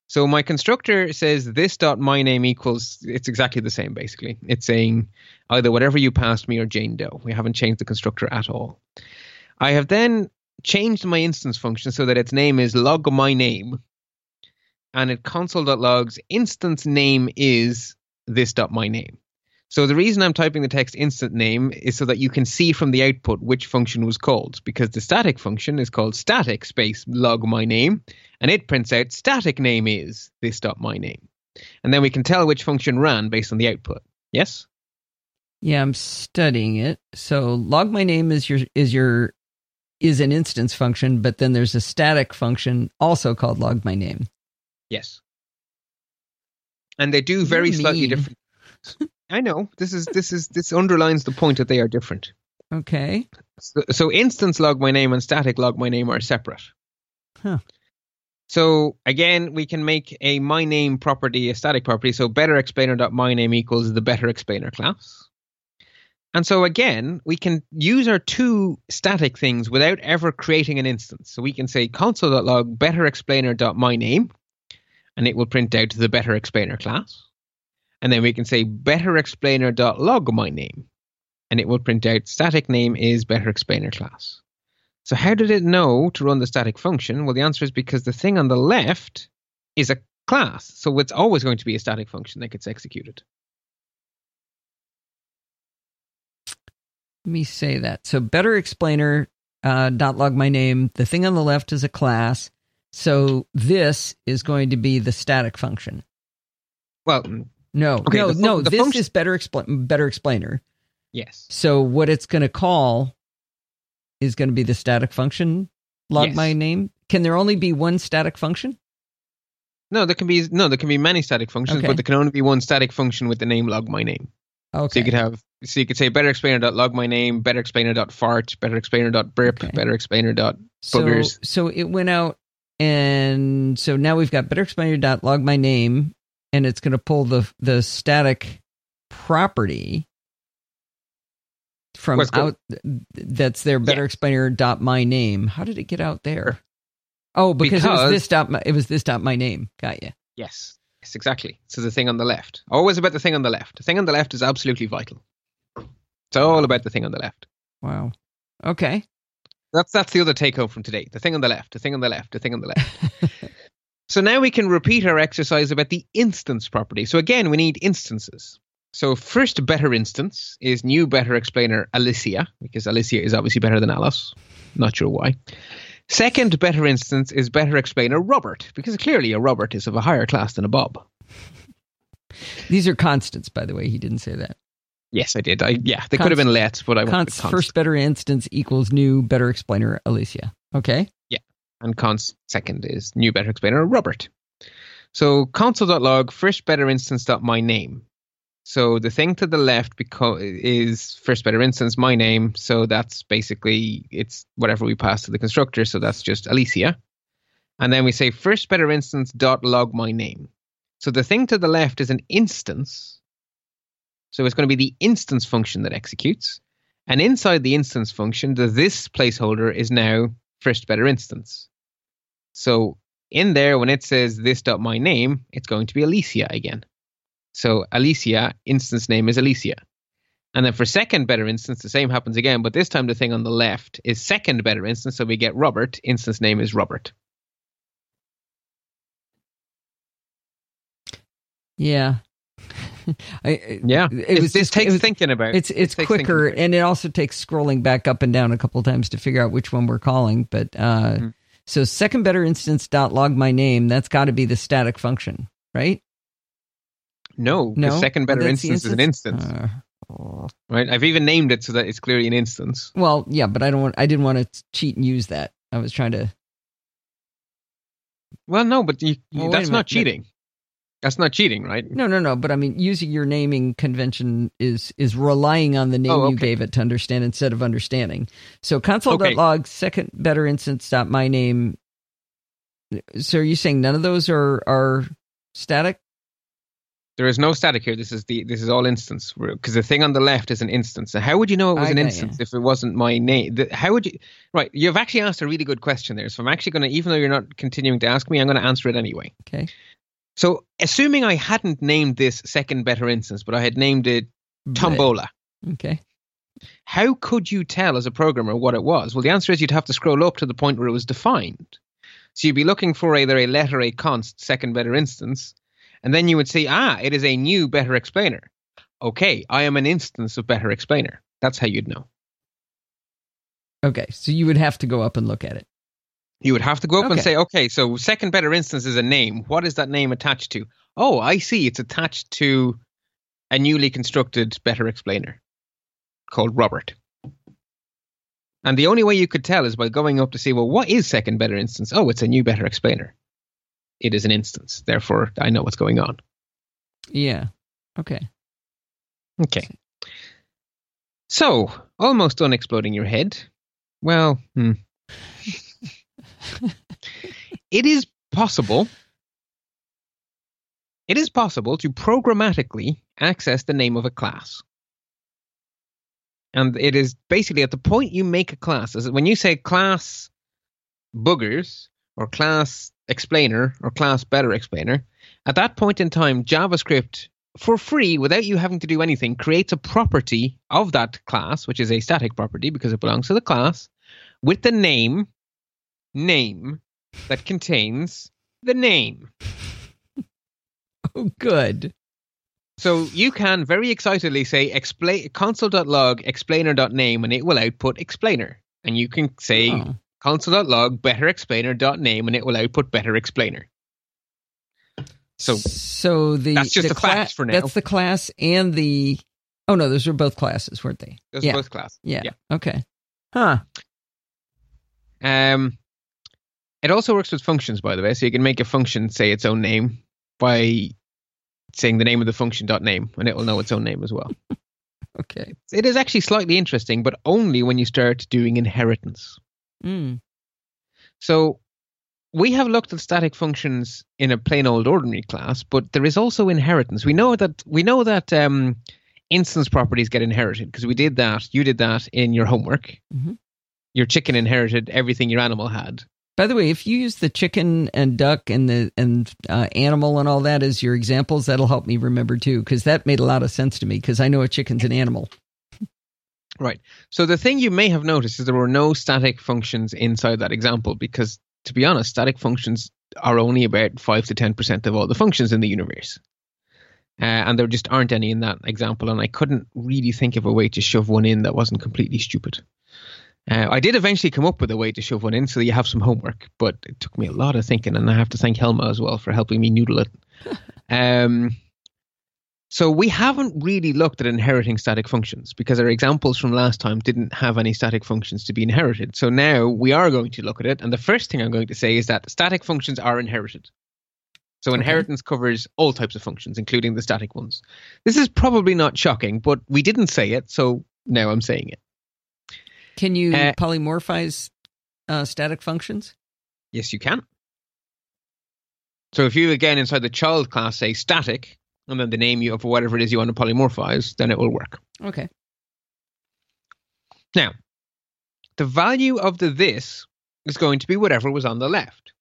So my constructor says this dot my name equals it's exactly the same basically. It's saying either whatever you passed me or Jane Doe. We haven't changed the constructor at all. I have then changed my instance function so that its name is log my name, and it console.logs instance name is this dot my name. So the reason I'm typing the text instant name is so that you can see from the output which function was called, because the static function is called static space log my name, and it prints out static name is this dot my name. And then we can tell which function ran based on the output. Yes? Yeah, I'm studying it. So log my name is your is your is an instance function, but then there's a static function also called log my name. Yes. And they do very slightly different. I know. This is this is this underlines the point that they are different. Okay. So, so instance log my name and static log my name are separate. Huh. So again, we can make a my name property a static property. So better explainer dot my name equals the better explainer class. And so again, we can use our two static things without ever creating an instance. So we can say console.log better explainer dot my name, and it will print out the better explainer class. And then we can say better log my name, and it will print out static name is better explainer class. So how did it know to run the static function? Well, the answer is because the thing on the left is a class. So it's always going to be a static function that gets executed. Me say that. So better explainer uh, dot log my name. The thing on the left is a class. So this is going to be the static function. Well, No, Okay, no, fun- no. the This function- is better expl- better explainer. yes. So what it's going to call is going to be the static function log Yes. my name. Can there only be one static function? No, there can be no, there can be many static functions, Okay. but there can only be one static function with the name log my name. Okay. So you could have so you could say better explainer dot log my name, better explainer dot fart, better explainer dot burp, Okay. better explainer dot so, boogers. so it went out and so now we've got better explainer dot log my name and it's going to pull the the static property from What's out that's their better Yeah. explainer dot my name how did it get out there oh because, it was this dot my, it was this dot my name got you Yes. Yes, exactly. So the thing on the left. Always about the thing on the left. The thing on the left is absolutely vital. It's all about the thing on the left. wow okay That's that's the other take home from today. The thing on the left, the thing on the left, the thing on the left. [LAUGHS] so now we can repeat our exercise about the instance property. So again, we need instances. So first better instance is new better explainer Alicia, because Alicia is obviously better than Alice. Not sure why. Second better instance is better explainer Robert, because clearly a Robert is of a higher class than a Bob. [LAUGHS] these are constants by the way he didn't say that Yes, I did. I yeah, they could have been let, but I Const, const. first better instance equals new better explainer alicia okay Yeah, and const second is new better explainer Robert. So console.log first better instance dot my name. So the thing to the left beco- is first better instance my name. So that's basically it's whatever we pass to the constructor. So that's just Alicia. And then we say first better instance dot log my name. So the thing to the left is an instance. So it's going to be the instance function that executes. And inside the instance function, the this placeholder is now first better instance. So in there when it says this dot my name, it's going to be Alicia again. So Alicia instance name is Alicia. And then for second better instance, the same happens again, but this time the thing on the left is second better instance, so we get Robert. Instance name is Robert. Yeah. [LAUGHS] I, Yeah, it It's- was just- takes it was- thinking about. It's it's takes quicker, and it also takes scrolling back up and down a couple times to figure out which one we're calling. But uh, Mhm. so second better instance dot log my name. That's got to be the static function, right? No, No, the second better Oh, the instance is an instance, Uh, right? I've even named it so that it's clearly an instance. well, yeah, but I don't want. I didn't want to cheat and use that. I was trying to. Well, no, but you, Well, that's not cheating. That's not cheating, right? No, no, no. But I mean, using your naming convention is is relying on the name Oh, you gave it to understand instead of understanding. So Okay. console.log second better instance dot my name. So are you saying none of those are are static? There is no static here. This is the this is all instance because the thing on the left is an instance. So how would you know it was I an instance if it wasn't my name? The, how would you? Right, you've actually asked a really good question there. So I'm actually going to, even though you're not continuing to ask me, I'm going to answer it anyway. Okay. So assuming I hadn't named this second better instance, but I had named it Tombola, Okay. how could you tell as a programmer what it was? Well, the answer is you'd have to scroll up to the point where it was defined. So you'd be looking for either a letter, a const, second better instance, and then you would see, ah, it is a new better explainer. Okay, I am an instance of better explainer. That's how you'd know. Okay. So you would have to go up and look at it. You would have to go up and say, okay, so second better instance is a name. What is that name attached to? Oh, I see. It's attached to a newly constructed better explainer called Robert. And the only way you could tell is by going up to see, well, what is second better instance? Oh, it's a new better explainer. It is an instance. Therefore, I know what's going on. Yeah. Okay. Okay. So, almost done exploding your head. Well, hmm. It is possible. It is possible to programmatically access the name of a class. And it is basically at the point you make a class, is when you say class boogers or class explainer or class better explainer, at that point in time, JavaScript for free, without you having to do anything, creates a property of that class, which is a static property because it belongs to the class, with the name, name that contains the name. [LAUGHS] Oh, good. So you can very excitedly say explain console.log explainer.name and it will output explainer. And you can say Oh. console.log better explainer.name and it will output better explainer. So so the that's just the a fact for now. That's the class and the. Oh no, those were both classes, weren't they? those yeah. are both class. Yeah. Yeah. Okay. Huh. Um, it also works with functions, by the way. So you can make a function say its own name by saying the name of the function dot name, and it will know its own name as well. [LAUGHS] Okay. It is actually slightly interesting, but only when you start doing inheritance. Mm. So we have looked at static functions in a plain old ordinary class, but there is also inheritance. We know that we know that um, instance properties get inherited because we did that. You did that in your homework. Mhm. Your chicken inherited everything your animal had. By the way, if you use the chicken and duck and the and uh, animal and all that as your examples, that'll help me remember too, because that made a lot of sense to me. Because I know a chicken's an animal. Right. So the thing you may have noticed is there were no static functions inside that example because, to be honest, static functions are only about five to ten percent of all the functions in the universe, uh, and there just aren't any in that example. And I couldn't really think of a way to shove one in that wasn't completely stupid. Uh, I did eventually come up with a way to shove one in so that you have some homework, but it took me a lot of thinking, and I have to thank Helma as well for helping me noodle it. [LAUGHS] um, so we haven't really looked at inheriting static functions because our examples from last time didn't have any static functions to be inherited. So now we are going to look at it, and the first thing I'm going to say is that static functions are inherited. So Okay. inheritance covers all types of functions, including the static ones. This is probably not shocking, but we didn't say it, so now I'm saying it. Can you Uh, polymorphize uh, static functions? Yes, you can. So if you again inside the child class say static, and then the name you of whatever it is you want to polymorphize, then it will work. Okay. Now, the value of the this is going to be whatever was on the left.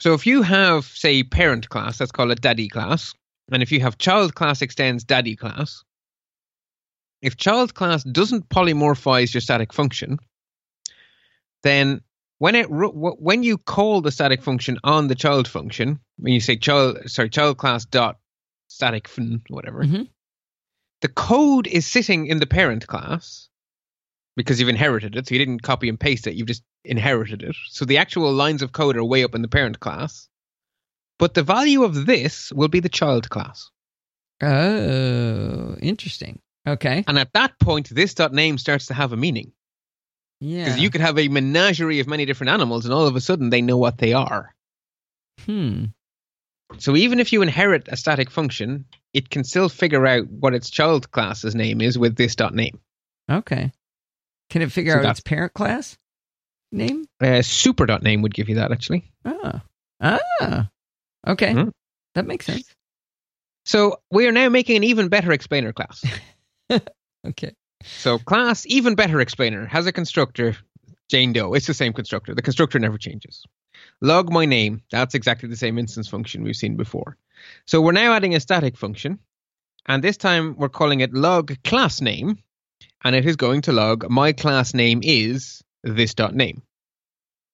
So if you have, say, parent class, that's called a daddy class, and if you have child class extends daddy class, if child class doesn't polymorphize your static function, then when it when you call the static function on the child function, when you say child sorry child class dot static fun whatever, Mhm. the code is sitting in the parent class because you've inherited it. So you didn't copy and paste it; you've just inherited it. So the actual lines of code are way up in the parent class, but the value of this will be the child class. Oh, interesting. Okay. And at that point, this dot name starts to have a meaning. Yeah. Because you could have a menagerie of many different animals, and all of a sudden they know what they are. Hmm. So even if you inherit a static function, it can still figure out what its child class's name is with this dot name. Okay. Can it figure So out its parent class name? Uh, super dot name would give you that actually. Ah. Ah. Okay. Mhm. That makes sense. So we are now making an even better explainer class. [LAUGHS] [LAUGHS] Okay. so class even better explainer has a constructor Jane Doe. It's the same constructor. The constructor never changes. Log my name. That's exactly the same instance function we've seen before. So we're now adding a static function, and this time we're calling it log class name, and it is going to log my class name is this dot name.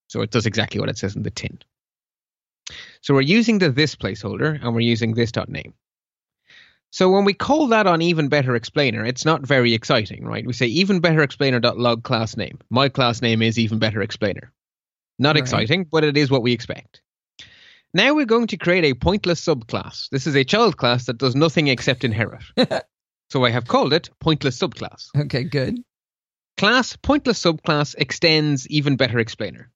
So it does exactly what it says in the tin. So we're using the this placeholder, and we're using this dot name. So when we call that on even better explainer, it's not very exciting, right? We say even better explainer dot log class name. My class name is even better explainer. Not Right. exciting, but it is what we expect. Now we're going to create a pointless subclass. This is a child class that does nothing except inherit. [LAUGHS] so I have called it pointless subclass. Okay, good. Class pointless subclass extends even better explainer.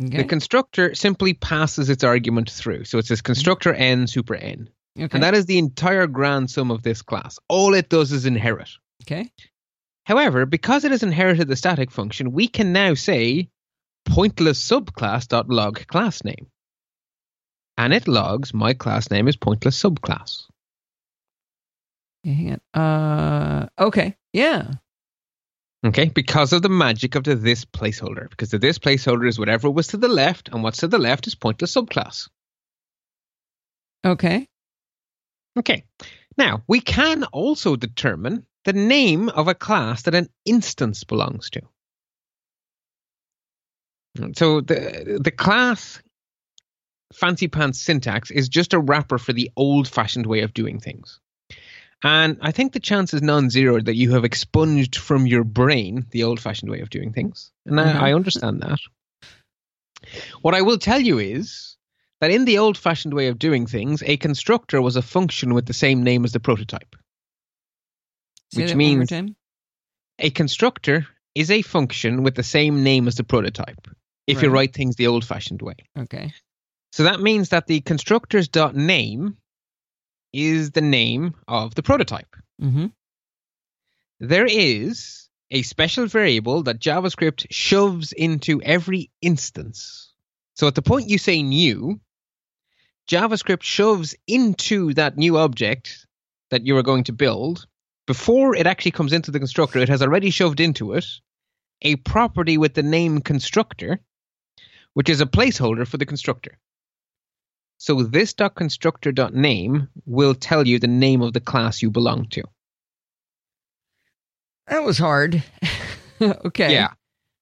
Okay. The constructor simply passes its argument through. So it says constructor mm-hmm. n super n. okay. And that is the entire grand sum of this class. All it does is inherit. okay. However, because it has inherited the static function, we can now say pointless subclass.log class name. And it logs my class name is pointless subclass. Hang on. Uh, okay. Yeah. Okay, because of the magic of the this placeholder. Because the this placeholder is whatever was to the left, and what's to the left is pointless subclass. Okay. Okay, now we can also determine the name of a class that an instance belongs to. So the the class fancy pants syntax is just a wrapper for the old fashioned way of doing things. And I think the chance is non zero that you have expunged from your brain the old fashioned way of doing things. And Mhm. I, I understand that. What I will tell you is that in the old fashioned way of doing things, a constructor was a function with the same name as the prototype. Say Which that one more means-. A constructor is a function with the same name as the prototype if you write things the old fashioned way. Okay. So that means that the constructor's dot name is the name of the prototype. Mm-hmm. There is a special variable that JavaScript shoves into every instance. So at the point you say new, JavaScript shoves into that new object that you are going to build before it actually comes into the constructor. It has already shoved into it a property with the name constructor, which is a placeholder for the constructor. So this .constructor.name will tell you the name of the class you belong to. That was hard. [LAUGHS] okay. Yeah.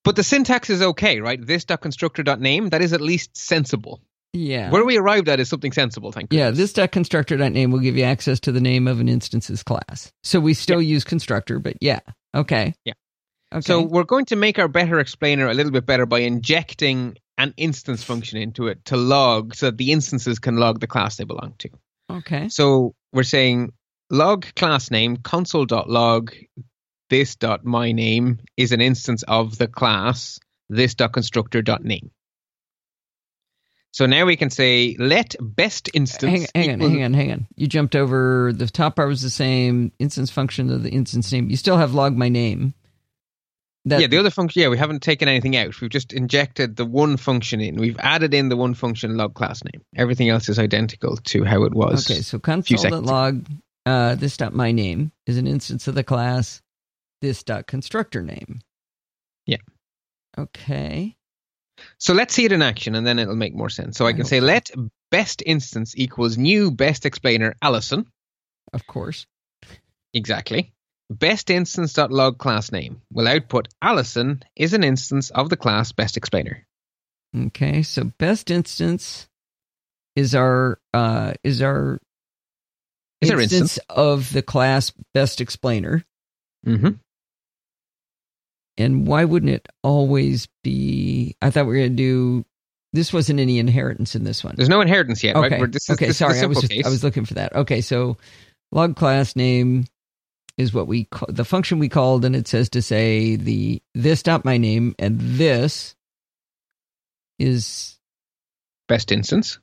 But the syntax is okay, right? This .constructor.name, that is at least sensible. Yeah. Where we arrived at is something sensible, thank you. yeah, this dot constructor dot name will give you access to the name of an instance's class. So we still use constructor, but yeah. Okay. Yeah. Okay. So we're going to make our better explainer a little bit better by injecting an instance function into it to log so that the instances can log the class they belong to. okay. So we're saying log class name console.log this dot my name is an instance of the class this dot constructor dot name. So now we can say let best instance Hang, hang on, hang on, hang on. You jumped over the top part was the same instance function of the instance name. You still have log my name. That, yeah, the other function. Yeah, we haven't taken anything out. We've just injected the one function in. We've added in the one function log class name. Everything else is identical to how it was. Okay, so few seconds ago. console.log uh, this dot my name is an instance of the class this dot constructor name. Yeah. Okay. So let's see it in action and then it'll make more sense. So I, I can say so. let best instance equals new best explainer Allison. Of course. Exactly. Best instance dot log class name will output Allison is an instance of the class best explainer. Okay, so best instance is our uh is our Is our instance of the class best explainer. Mm-hmm. And why wouldn't it always be I thought we were gonna do this wasn't any inheritance in this one. There's no inheritance yet, okay. right? Is, okay, sorry, I was just. I was looking for that. Okay, so log class name is what we call the function we called, and it says to say the this dot my name and this is best instance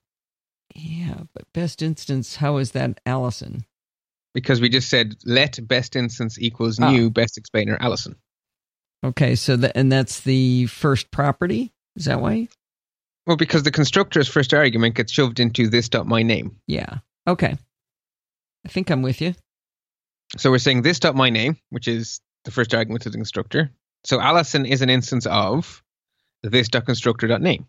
yeah, but best instance. How is that Allison? because we just said let best instance equals Ah. new best explainer Allison. Okay, so that and that's the first property. Is that why? Well, because the constructor's first argument gets shoved into this dot my name. Yeah. Okay. I think I'm with you. So we're saying this dot my name, which is the first argument to the constructor. So Allison is an instance of this dot constructor dot name,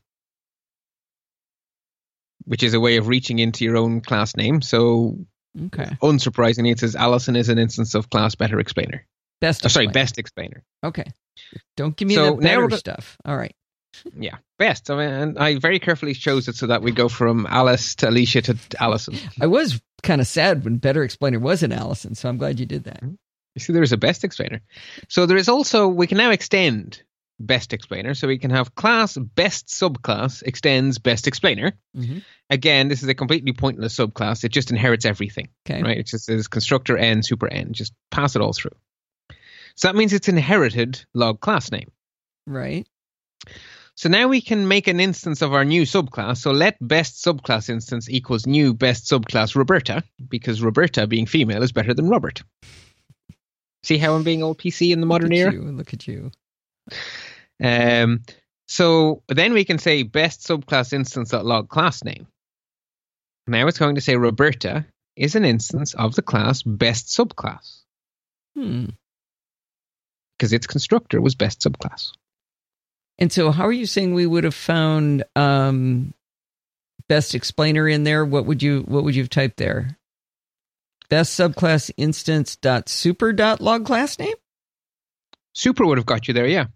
which is a way of reaching into your own class name. So Okay. unsurprisingly, it says Allison is an instance of class better explainer. Best. Oh, sorry, best explainer. Okay. Don't give me So the better stuff. All right. [LAUGHS] Yeah, best. I mean, and I very carefully chose it so that we go from Alice to Alicia to Allison. I was kind of sad when better explainer wasn't Allison, so I'm glad you did that. You see, there is a best explainer. So there is also we can now extend best explainer. So we can have class best subclass extends best explainer. Mm-hmm. Again, this is a completely pointless subclass. It just inherits everything, Okay. right? It just says constructor n super n. Just pass it all through. So that means it's inherited log class name. Right. So now we can make an instance of our new subclass. So let best subclass instance equals new best subclass Roberta, because Roberta being female is better than Robert. See how I'm being all PC in the modern look era? You, look at you. Um, so then we can say best subclass instance log class name. Now it's going to say Roberta is an instance of the class best subclass Hmm. Because its constructor was best subclass. And so, how are you saying we would have found um, best explainer in there? What would you What would you have typed there? Best subclass instance dot super dot log class name. Super would have got you there, yeah.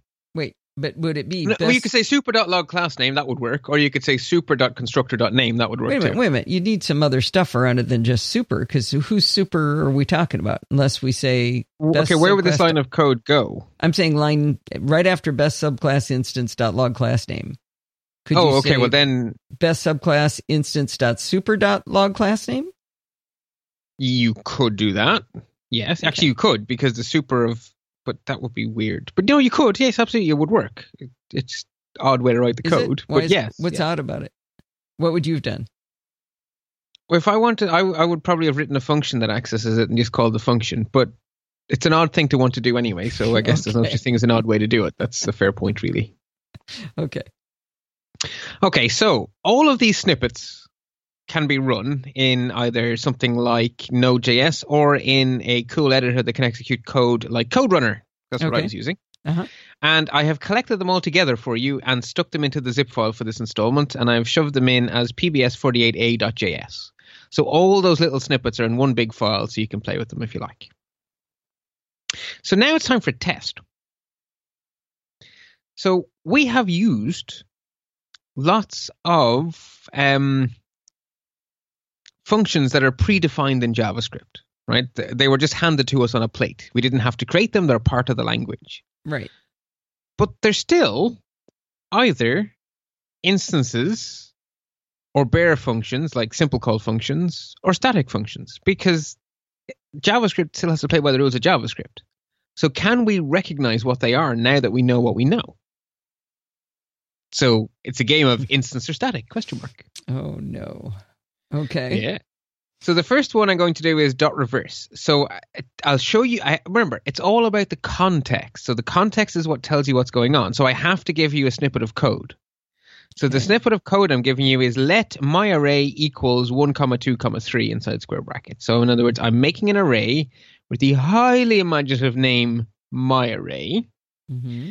But would it be? No, best, well, you could say super.log class name, that would work. Or you could say super.constructor.name, that would work Wait a minute, too. wait a minute. You need some other stuff around it than just super, because whose super are we talking about? Unless we say Okay, where would this line of code go? I'm saying line right after best subclass instance dot log class name. Could oh, you okay, well then best subclass instance dot super dot log class name? you could do that. Yes, Okay. actually you could because the super of, but that would be weird. But no, you could. Yes, absolutely, it would work. It's odd way to write the Is code, but yes. What's yeah. odd about it? What would you have done? Well, if I wanted, I, I would probably have written a function that accesses it and just called the function. But it's an odd thing to want to do anyway. So I guess there's no Okay. such thing as an odd way to do it. That's a fair point, really. [LAUGHS] Okay. Okay, so all of these snippets can be run in either something like Node.js or in a cool editor that can execute code like CodeRunner. That's what I was using. Uh-huh. And I have collected them all together for you and stuck them into the zip file for this installment, and I've shoved them in as pbs48a.js. So all those little snippets are in one big file, so you can play with them if you like. So now it's time for a test. So we have used lots of um, functions that are predefined in JavaScript, right? They were just handed to us on a plate. We didn't have to create them, they're part of the language. Right. But they're still either instances or bare functions like simple call functions or static functions because JavaScript still has to play by the rules of JavaScript. So can we recognize what they are now that we know what we know? So it's a game of instance or static question mark. Oh no. Okay. Yeah. So the first one I'm going to do is dot reverse. So I'll show you. I remember it's all about the context. So the context is what tells you what's going on. So I have to give you a snippet of code. So the snippet of code I'm giving you is let my array equals one comma two comma three inside square brackets. So in other words, I'm making an array with the highly imaginative name my array. hmm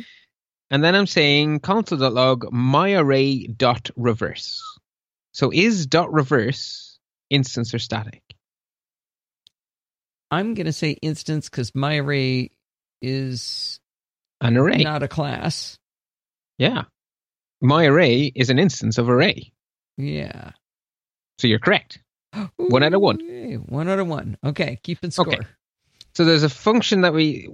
And then I'm saying console.log myarray.reverse. So is dot reverse instance or static? I'm going to say instance because my array is An array. not a class. Yeah. My array is an instance of array. Yeah. So you're correct. One out of one. One out of one. Okay, keeping score. Okay. So there's a function that we,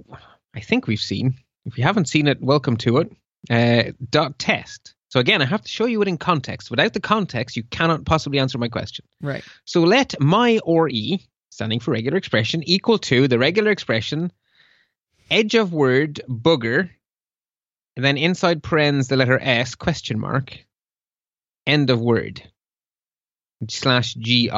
I think we've seen. If you haven't seen it, welcome to it. Uh, dot test. So again, I have to show you it in context. Without the context, you cannot possibly answer my question. Right. So let my or e, standing for regular expression, equal to the regular expression edge of word booger, and then inside parens the letter s question mark, end of word slash gi.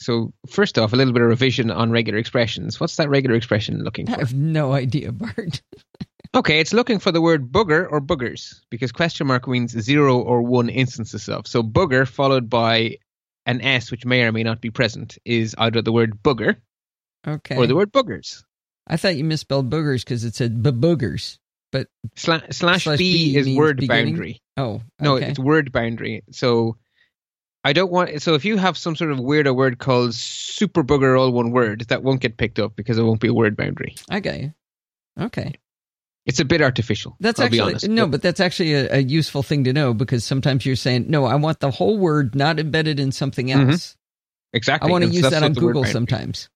So first off, a little bit of revision on regular expressions. What's that regular expression looking like? I have no idea, Bart. [LAUGHS] Okay, it's looking for the word booger or boogers because question mark means zero or one instances of. So booger followed by an s which may or may not be present is either the word booger Okay. or the word boogers. I thought you misspelled boogers because it said boogers. But Sla- slash, Slash b, B is word beginning? boundary. oh, No, it's word boundary. So I don't want. So if you have some sort of weirdo word called super booger, all one word, that won't get picked up because it won't be a word boundary. I got you. Okay. It's a bit artificial. That's I'll actually no, but that's actually a, a useful thing to know because sometimes you're saying, no, I want the whole word not embedded in something Mhm. else. exactly. I want to use that on Google sometimes.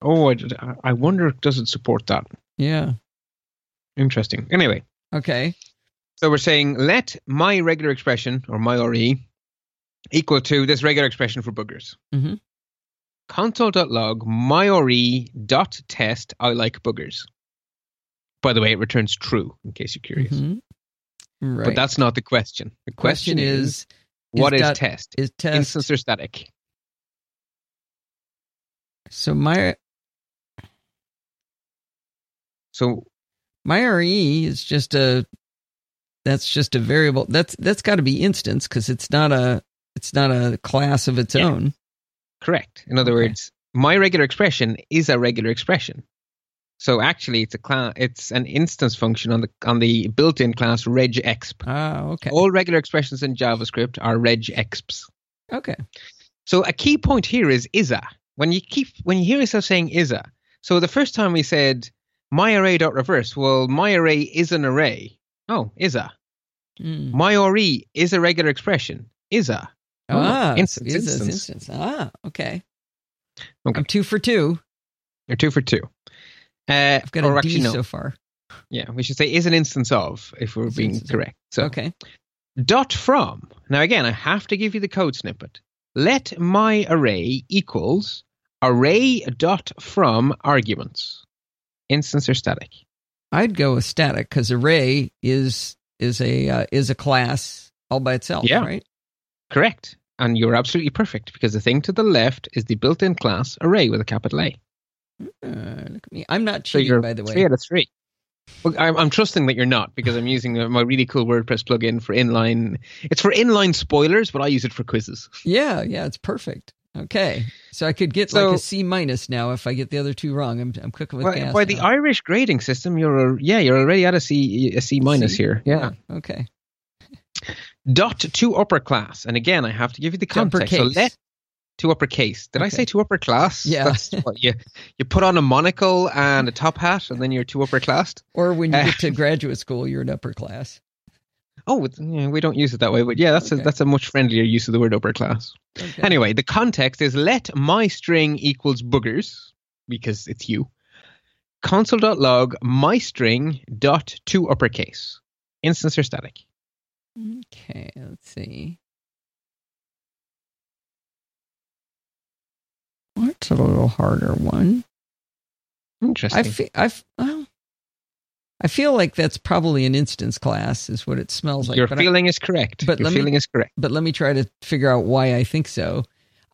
Oh, I, I wonder does it support that? Yeah. Interesting. Anyway, Okay. so we're saying let my regular expression or my re equal to this regular expression for boogers. Mm-hmm. Console.log my re dot test I like boogers. By the way, it returns true in case you're curious. Mhm. Right. But that's not the question. The question, question, is, what is dot- test? is test Instance or static? so my So my re is just a that's just a variable that's that's got to be instance because it's not a it's not a class of its Yeah. own correct. In other Okay. words, my regular expression is a regular expression. So actually, it's a class. It's an instance function on the on the built-in class regexp. ah okay All regular expressions in JavaScript are regexps. okay So a key point here is isa. When you keep when you hear yourself saying isa. So the first time we said my array dot reverse, well, my array is an array. Oh, isa. Mm. My re is a regular expression. Isa. Oh, ah instance, is this instance. instance ah okay Okay. I'm two for two You're two for two. Uh, I've got a D no. so far Yeah, we should say is an instance of if we're Is being correct. So okay dot from. Now again, I have to give you the code snippet. Let my array equals array dot from arguments. Instance or static. I'd go with static because array is is a uh, is a class all by itself Yeah. right Correct. And you're absolutely perfect because the thing to the left is the built-in class array with a capital A. uh, look at me I'm not So cheating you're by the way three out of three. Well, I'm, I'm trusting that you're not because I'm using uh, my really cool WordPress plugin for inline. It's for inline spoilers, but I use it for quizzes. Yeah, yeah, it's perfect. Okay, so I could get So- like a C minus now if I get the other two wrong. I'm I'm cooking with By, gas. by the. Irish grading system, you're a, yeah, you're already at a C a C minus C? here. Yeah. Okay. Dot to upper class, and again, I have to give you the context. So let to uppercase. Did I say to upper class? [LAUGHS] Yeah. That's what you you put on a monocle and a top hat, and then you're to upper classed. Or when you get to [LAUGHS] graduate school, you're an upper class. Oh, yeah, we don't use it that way, but yeah, that's Okay. a that's a much friendlier use of the word upper class. Okay. Anyway, the context is let my string equals boogers because it's you. Console.log my string dot to uppercase. Instance or static. Okay, let's see. What's a little harder one? Interesting. I feel I well, I feel like that's probably an instance class, is what it smells like. Your but I- feeling is correct. but Your let me- feeling is correct. but let me try to figure out why I think so.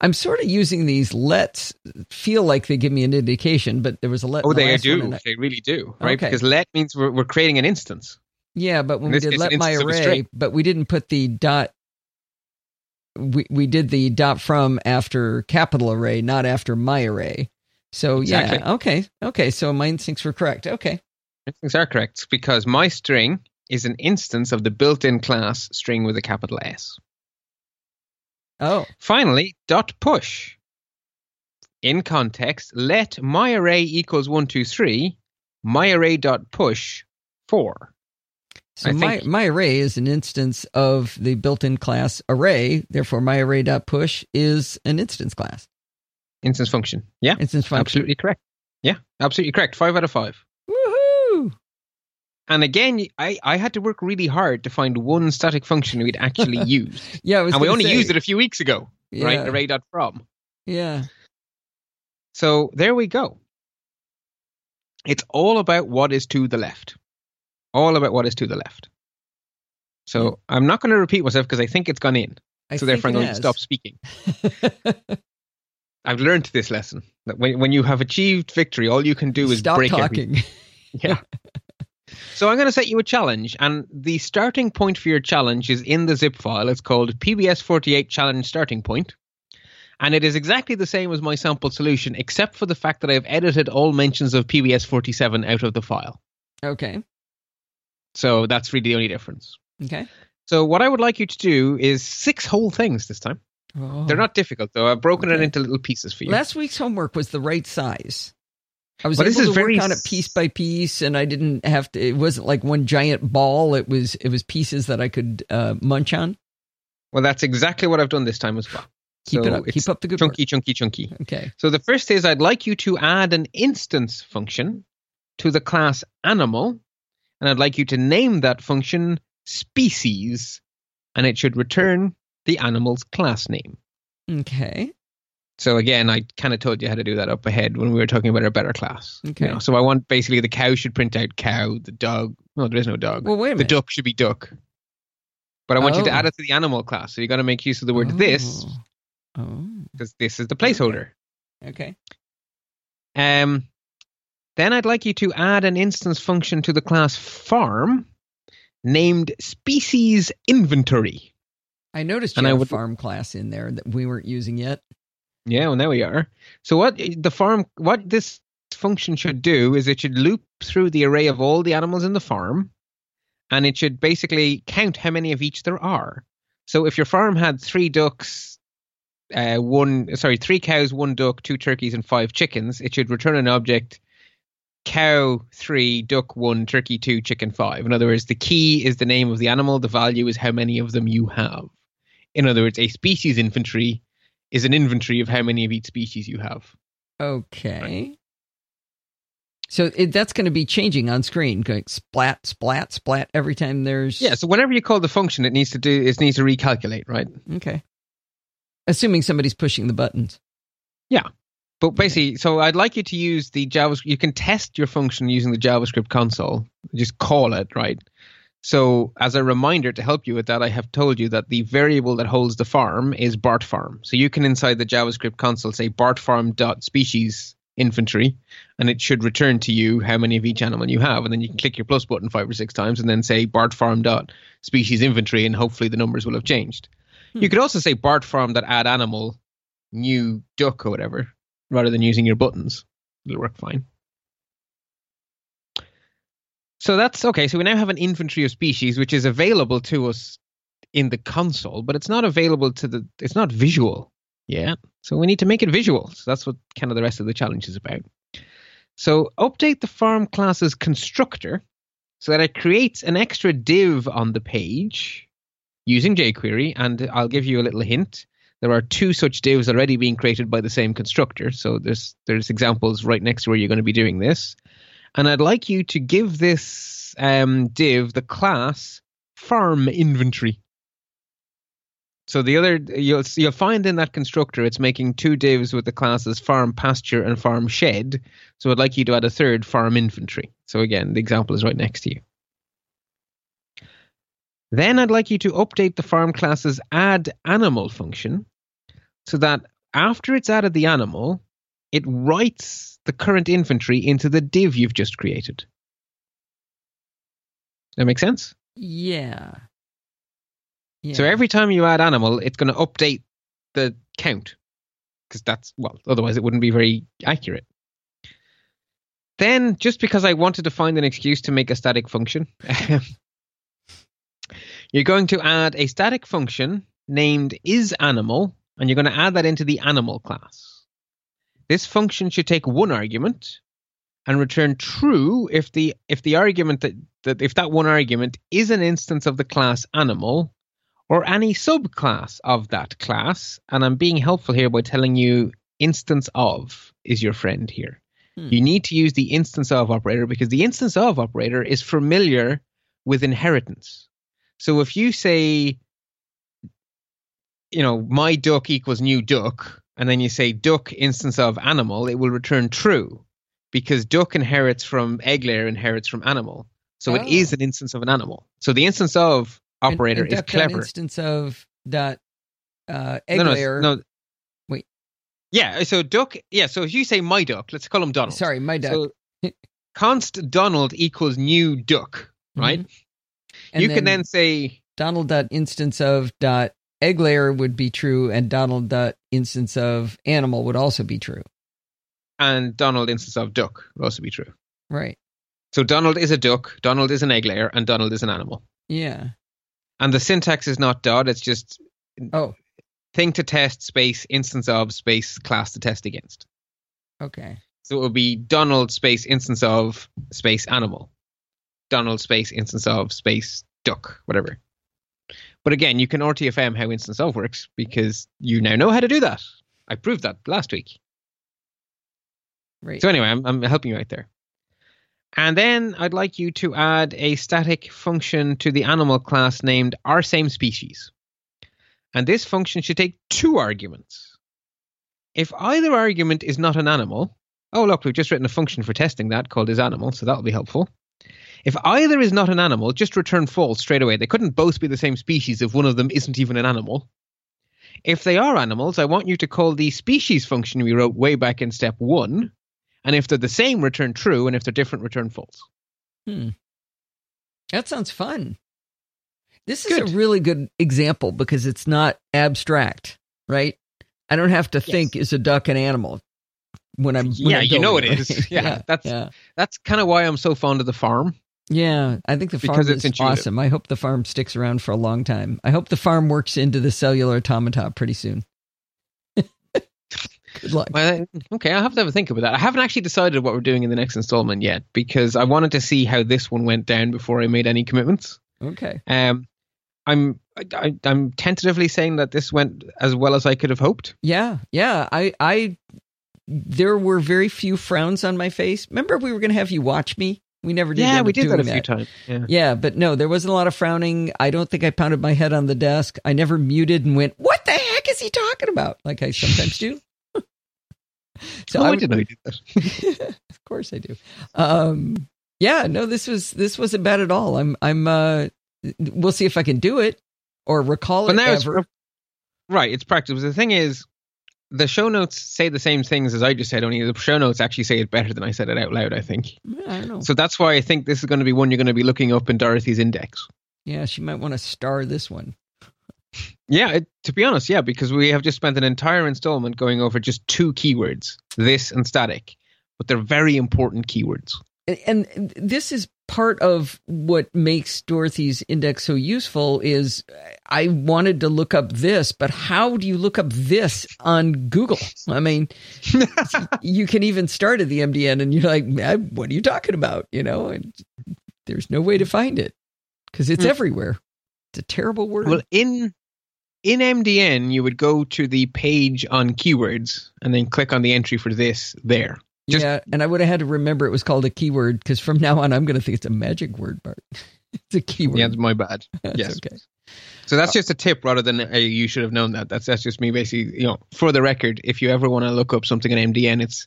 I'm sort of using these lets feel like they give me an indication, but there was a let. Oh, they do. I- They really do, right? Okay. Because let means we're, we're creating an instance. yeah, but when we did let my instance of a array, but we didn't put the dot. We we did the dot from after capital array, not after my array. So Exactly. yeah, okay, okay. So my instincts were correct. Okay, Instincts are correct because my string is an instance of the built-in class string with a capital S. Oh, Finally, dot push. In context, let my array equals one two three, my array dot push four. So my my array is an instance of the built-in class array. Therefore, my array.push is an instance class, Instance function. Yeah, instance function. absolutely correct. Yeah, absolutely correct. Five out of five. Woohoo! And again, I, I had to work really hard to find one static function we'd actually [LAUGHS] used. Yeah, and we only say, used it a few weeks ago, right? Yeah. Array.from. Yeah. So there we go. It's all about what is to the left. All about what is to the left. So I'm not going to repeat myself because I think it's gone in. I so therefore I'm going to stop speaking. [LAUGHS] I've learned this lesson that when, when you have achieved victory, all you can do is Stop break everything. talking. [LAUGHS] [LAUGHS] Yeah. so I'm going to set you a challenge, and the starting point for your challenge is in the zip file. It's called PBS48 challenge starting point. And it is exactly the same as my sample solution, except for the fact that I've edited all mentions of PBS47 out of the file. okay. So that's really the only difference. Okay. So what I would like you to do is six whole things this time. Oh. They're not difficult though. I've broken it into little pieces for you. Last week's homework was the right size. I was But able this is to work on it piece by piece, and I didn't have to. It wasn't like one giant ball. It was it was pieces that I could uh, munch on. well, that's exactly what I've done this time as well. Keep so it up. Keep up the good chunky, chunky, chunky. work. Okay. So the first is I'd like you to add an instance function to the class animal, and I'd like you to name that function species, and it should return the animal's class name. Okay. So again, I kind of told you how to do that up ahead when we were talking about our better class. you Okay. know. So I want basically the cow should print out cow, the dog. No, there is no dog. Well, wait a minute. the duck should be duck. But I want you to Oh. add it to the animal class. So you got to make use of the word this Oh. Oh. because this is the placeholder. Okay. Um, then I'd like you to add an instance function to the class farm named species inventory. I noticed you And I had a farm class in there that we weren't using yet. Yeah, well, there we are. So what the farm, what this function should do is it should loop through the array of all the animals in the farm, and it should basically count how many of each there are. So if your farm had three ducks, uh, one sorry, three cows, one duck, two turkeys, and five chickens, it should return an object: cow three, duck one, turkey two, chicken five. In other words, the key is the name of the animal. The value is how many of them you have. In other words, a species inventory is an inventory of how many of each species you have. Okay. So it, that's going to be changing on screen, going splat, splat, splat every time there's. Yeah, so whenever you call the function, it needs to do it needs to recalculate, right? Okay. Assuming somebody's pushing the buttons. But basically, so I'd like you to use the JavaScript. You can test your function using the JavaScript console. Just call it, right? So, as a reminder to help you with that, I have told you that the variable that holds the farm is Bart farm. So you can inside the JavaScript console say Bart farm dot species inventory, and it should return to you how many of each animal you have, and then you can click your plus button five or six times, and then say Bart farm dot species inventory, and hopefully the numbers will have changed. Hmm. You could also say Bart farm dot add animal new duck or whatever, rather than using your buttons. It'll work fine. So that's okay. So we now have an inventory of species which is available to us in the console, but it's not available to the. It's not visual. Yeah. So we need to make it visual. So that's what kind of the rest of the challenge is about. So update the farm class's constructor so that it creates an extra div on the page using jQuery. And I'll give you a little hint. There are two such divs already being created by the same constructor. So there's there's examples right next to where you're going to be doing this. And I'd like you to give this um, div the class farm inventory. So the other you'll you'll find in that constructor it's making two divs with the classes farm pasture and farm shed. So I'd like you to add a third farm inventory. So again, the example is right next to you. Then I'd like you to update the farm class's add animal function so that after it's added the animal, it writes the current inventory into the div you've just created. That make sense? Yeah. yeah. So every time you add animal, it's going to update the count because that's well, otherwise it wouldn't be very accurate. Then, just because I wanted to find an excuse to make a static function, [LAUGHS] You're going to add a static function named isAnimal, and you're going to add that into the animal class. This function should take one argument and return true if the if the argument that, that if that one argument is an instance of the class animal or any subclass of that class. And I'm being helpful here by telling you instance of is your friend here. Hmm. You need to use the instance of operator because the instance of operator is familiar with inheritance. So if you say, you know, my duck equals new duck, and then you say duck instance of animal, it will return true because duck inherits from egg layer inherits from animal. So oh. it is an instance of an animal. So the instance of operator and, and is clever. instance of dot uh, egg no, no, layer. No, wait. Yeah, so duck. Yeah, so if you say my duck, let's call him Donald. Sorry, my duck. So [LAUGHS] const Donald equals new duck, right? Mm-hmm. You then can then say Donald dot instance of dot egg layer would be true, and Donald dot instance of animal would also be true. And Donald instance of duck would also be true. Right. So Donald is a duck, Donald is an egg layer, and Donald is an animal. Yeah. And the syntax is not dot, it's just oh thing to test space instance of space class to test against. Okay. So it would be Donald space instance of space animal. Donald space instance of space duck, whatever. But again, you can RTFM how instance of works because you now know how to do that. I proved that last week. Right. So anyway, I'm, I'm helping you out there. And then I'd like you to add a static function to the animal class named our same species. And this function should take two arguments. If either argument is not an animal, oh look, we've just written a function for testing that called isAnimal, so that'll be helpful. If either is not an animal, just return false straight away. They couldn't both be the same species if one of them isn't even an animal. If they are animals, I want you to call the species function we wrote way back in step one, and if they're the same, return true, and if they're different, return false. Hmm. That sounds fun. This is good. a really good example because it's not abstract, right? I don't have to yes. think is a duck an animal when I'm when yeah, I'm you know it is. [LAUGHS] Yeah, yeah that's yeah. that's kind of why I'm so fond of the farm. Yeah, I think the farm because is awesome. I hope the farm sticks around for a long time. I hope the farm works into the cellular automata pretty soon. [LAUGHS] Good luck. Well, okay, I'll have to have a think about that. I haven't actually decided what we're doing in the next installment yet because I wanted to see how this one went down before I made any commitments. Okay. Um, I'm I, I'm tentatively saying that this went as well as I could have hoped. Yeah, yeah. I I there were very few frowns on my face. Remember, we were going to have you watch me. We never did. Yeah, we did that a that. few times. Yeah. yeah, but no, there wasn't a lot of frowning. I don't think I pounded my head on the desk. I never muted and went, "What the heck is he talking about?" Like I sometimes do. [LAUGHS] So oh, I, I didn't know you did that. [LAUGHS] of course I do. Um, yeah, no, this was this wasn't bad at all. I'm I'm uh, we'll see if I can do it or recall but it now ever. It's, right, it's practice. The thing is, the show notes say the same things as I just said. Only the show notes actually say it better than I said it out loud. I think. Yeah, I know. So that's why I think this is going to be one you're going to be looking up in Dorothy's index. Yeah, she might want to star this one. Yeah, it, to be honest, yeah, because we have just spent an entire installment going over just two keywords, this and static, but they're very important keywords. And, and this is part of what makes Dorothy's index so useful is I wanted to look up this, but how do you look up this on Google? I mean, [LAUGHS] you can even start at the MDN and you're like, what are you talking about? You know, and there's no way to find it because it's mm. everywhere. It's a terrible word. Well, in in MDN, you would go to the page on keywords and then click on the entry for this there. Just, yeah, and I would have had to remember it was called a keyword because from now on I'm going to think it's a magic word, Bart. [LAUGHS] it's a keyword. Yeah, it's my bad. [LAUGHS] yes. Okay. So that's uh, just a tip rather than a, you should have known that. That's that's just me basically, you know, for the record, if you ever want to look up something in MDN, it's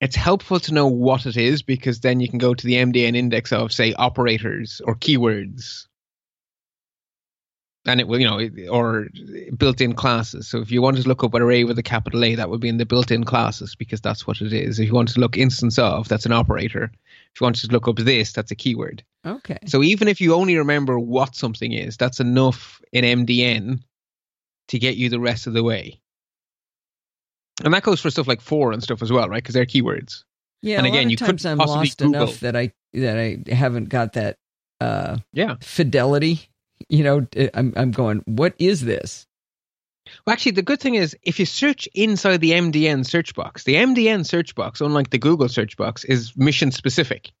it's helpful to know what it is because then you can go to the MDN index of say operators or keywords and it will, you know, or built-in classes. So if you wanted to look up an array with a capital A, that would be in the built-in classes because that's what it is. If you wanted to look instance of, that's an operator. If you wanted to look up this, that's a keyword. Okay. So even if you only remember what something is, that's enough in MDN to get you the rest of the way. And that goes for stuff like for and stuff as well, right? Because they're keywords. Yeah. And again, you could I'm lost Google. enough that I that I haven't got that uh yeah fidelity you know, I'm I'm going, what is this? Well, actually, the good thing is if you search inside the MDN search box, the MDN search box, unlike the Google search box, is mission specific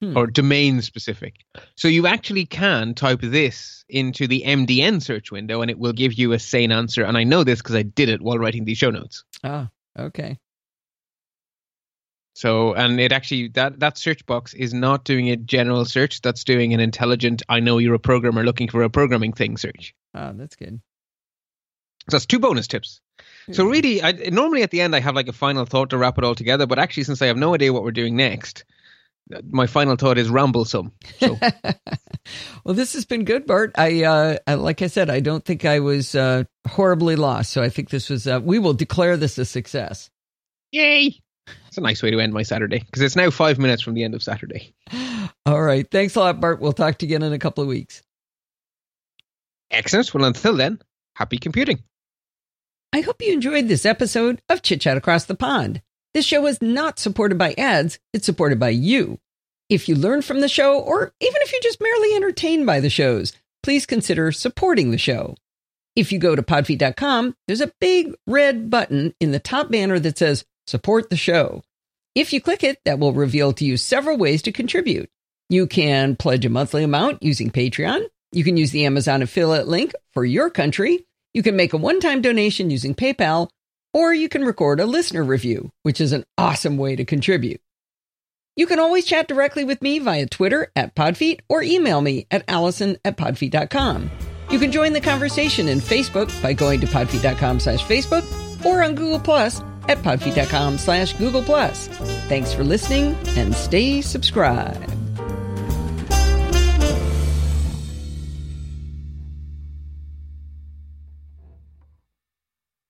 hmm. or domain specific. So you actually can type this into the MDN search window and it will give you a sane answer. And I know this because I did it while writing these show notes. Ah, okay. So, and it actually that that search box is not doing a general search. That's doing an intelligent. I know you're a programmer looking for a programming thing search. Ah, that's good. So that's two bonus tips. So really, I, normally at the end I have like a final thought to wrap it all together. But actually, since I have no idea what we're doing next, my final thought is ramblesome. So. [LAUGHS] well, this has been good, Bart. I, uh, like I said, I don't think I was uh, horribly lost. So I think this was. Uh, we will declare this a success. Yay! It's a nice way to end my Saturday because it's now five minutes from the end of Saturday. [LAUGHS] All right. Thanks a lot, Bart. We'll talk to you again in a couple of weeks. Excellent. Well, until then, happy computing. I hope you enjoyed this episode of Chit Chat Across the Pond. This show is not supported by ads, it's supported by you. If you learn from the show, or even if you're just merely entertained by the shows, please consider supporting the show. If you go to podfeet.com, there's a big red button in the top banner that says support the show. If you click it, that will reveal to you several ways to contribute. You can pledge a monthly amount using Patreon. You can use the Amazon affiliate link for your country. You can make a one time donation using PayPal, or you can record a listener review, which is an awesome way to contribute. You can always chat directly with me via Twitter at Podfeet or email me at allison at podfeet.com. You can join the conversation in Facebook by going to podfeet.com slash Facebook or on Google Plus at podfeet.com slash Google Plus. Thanks for listening and stay subscribed.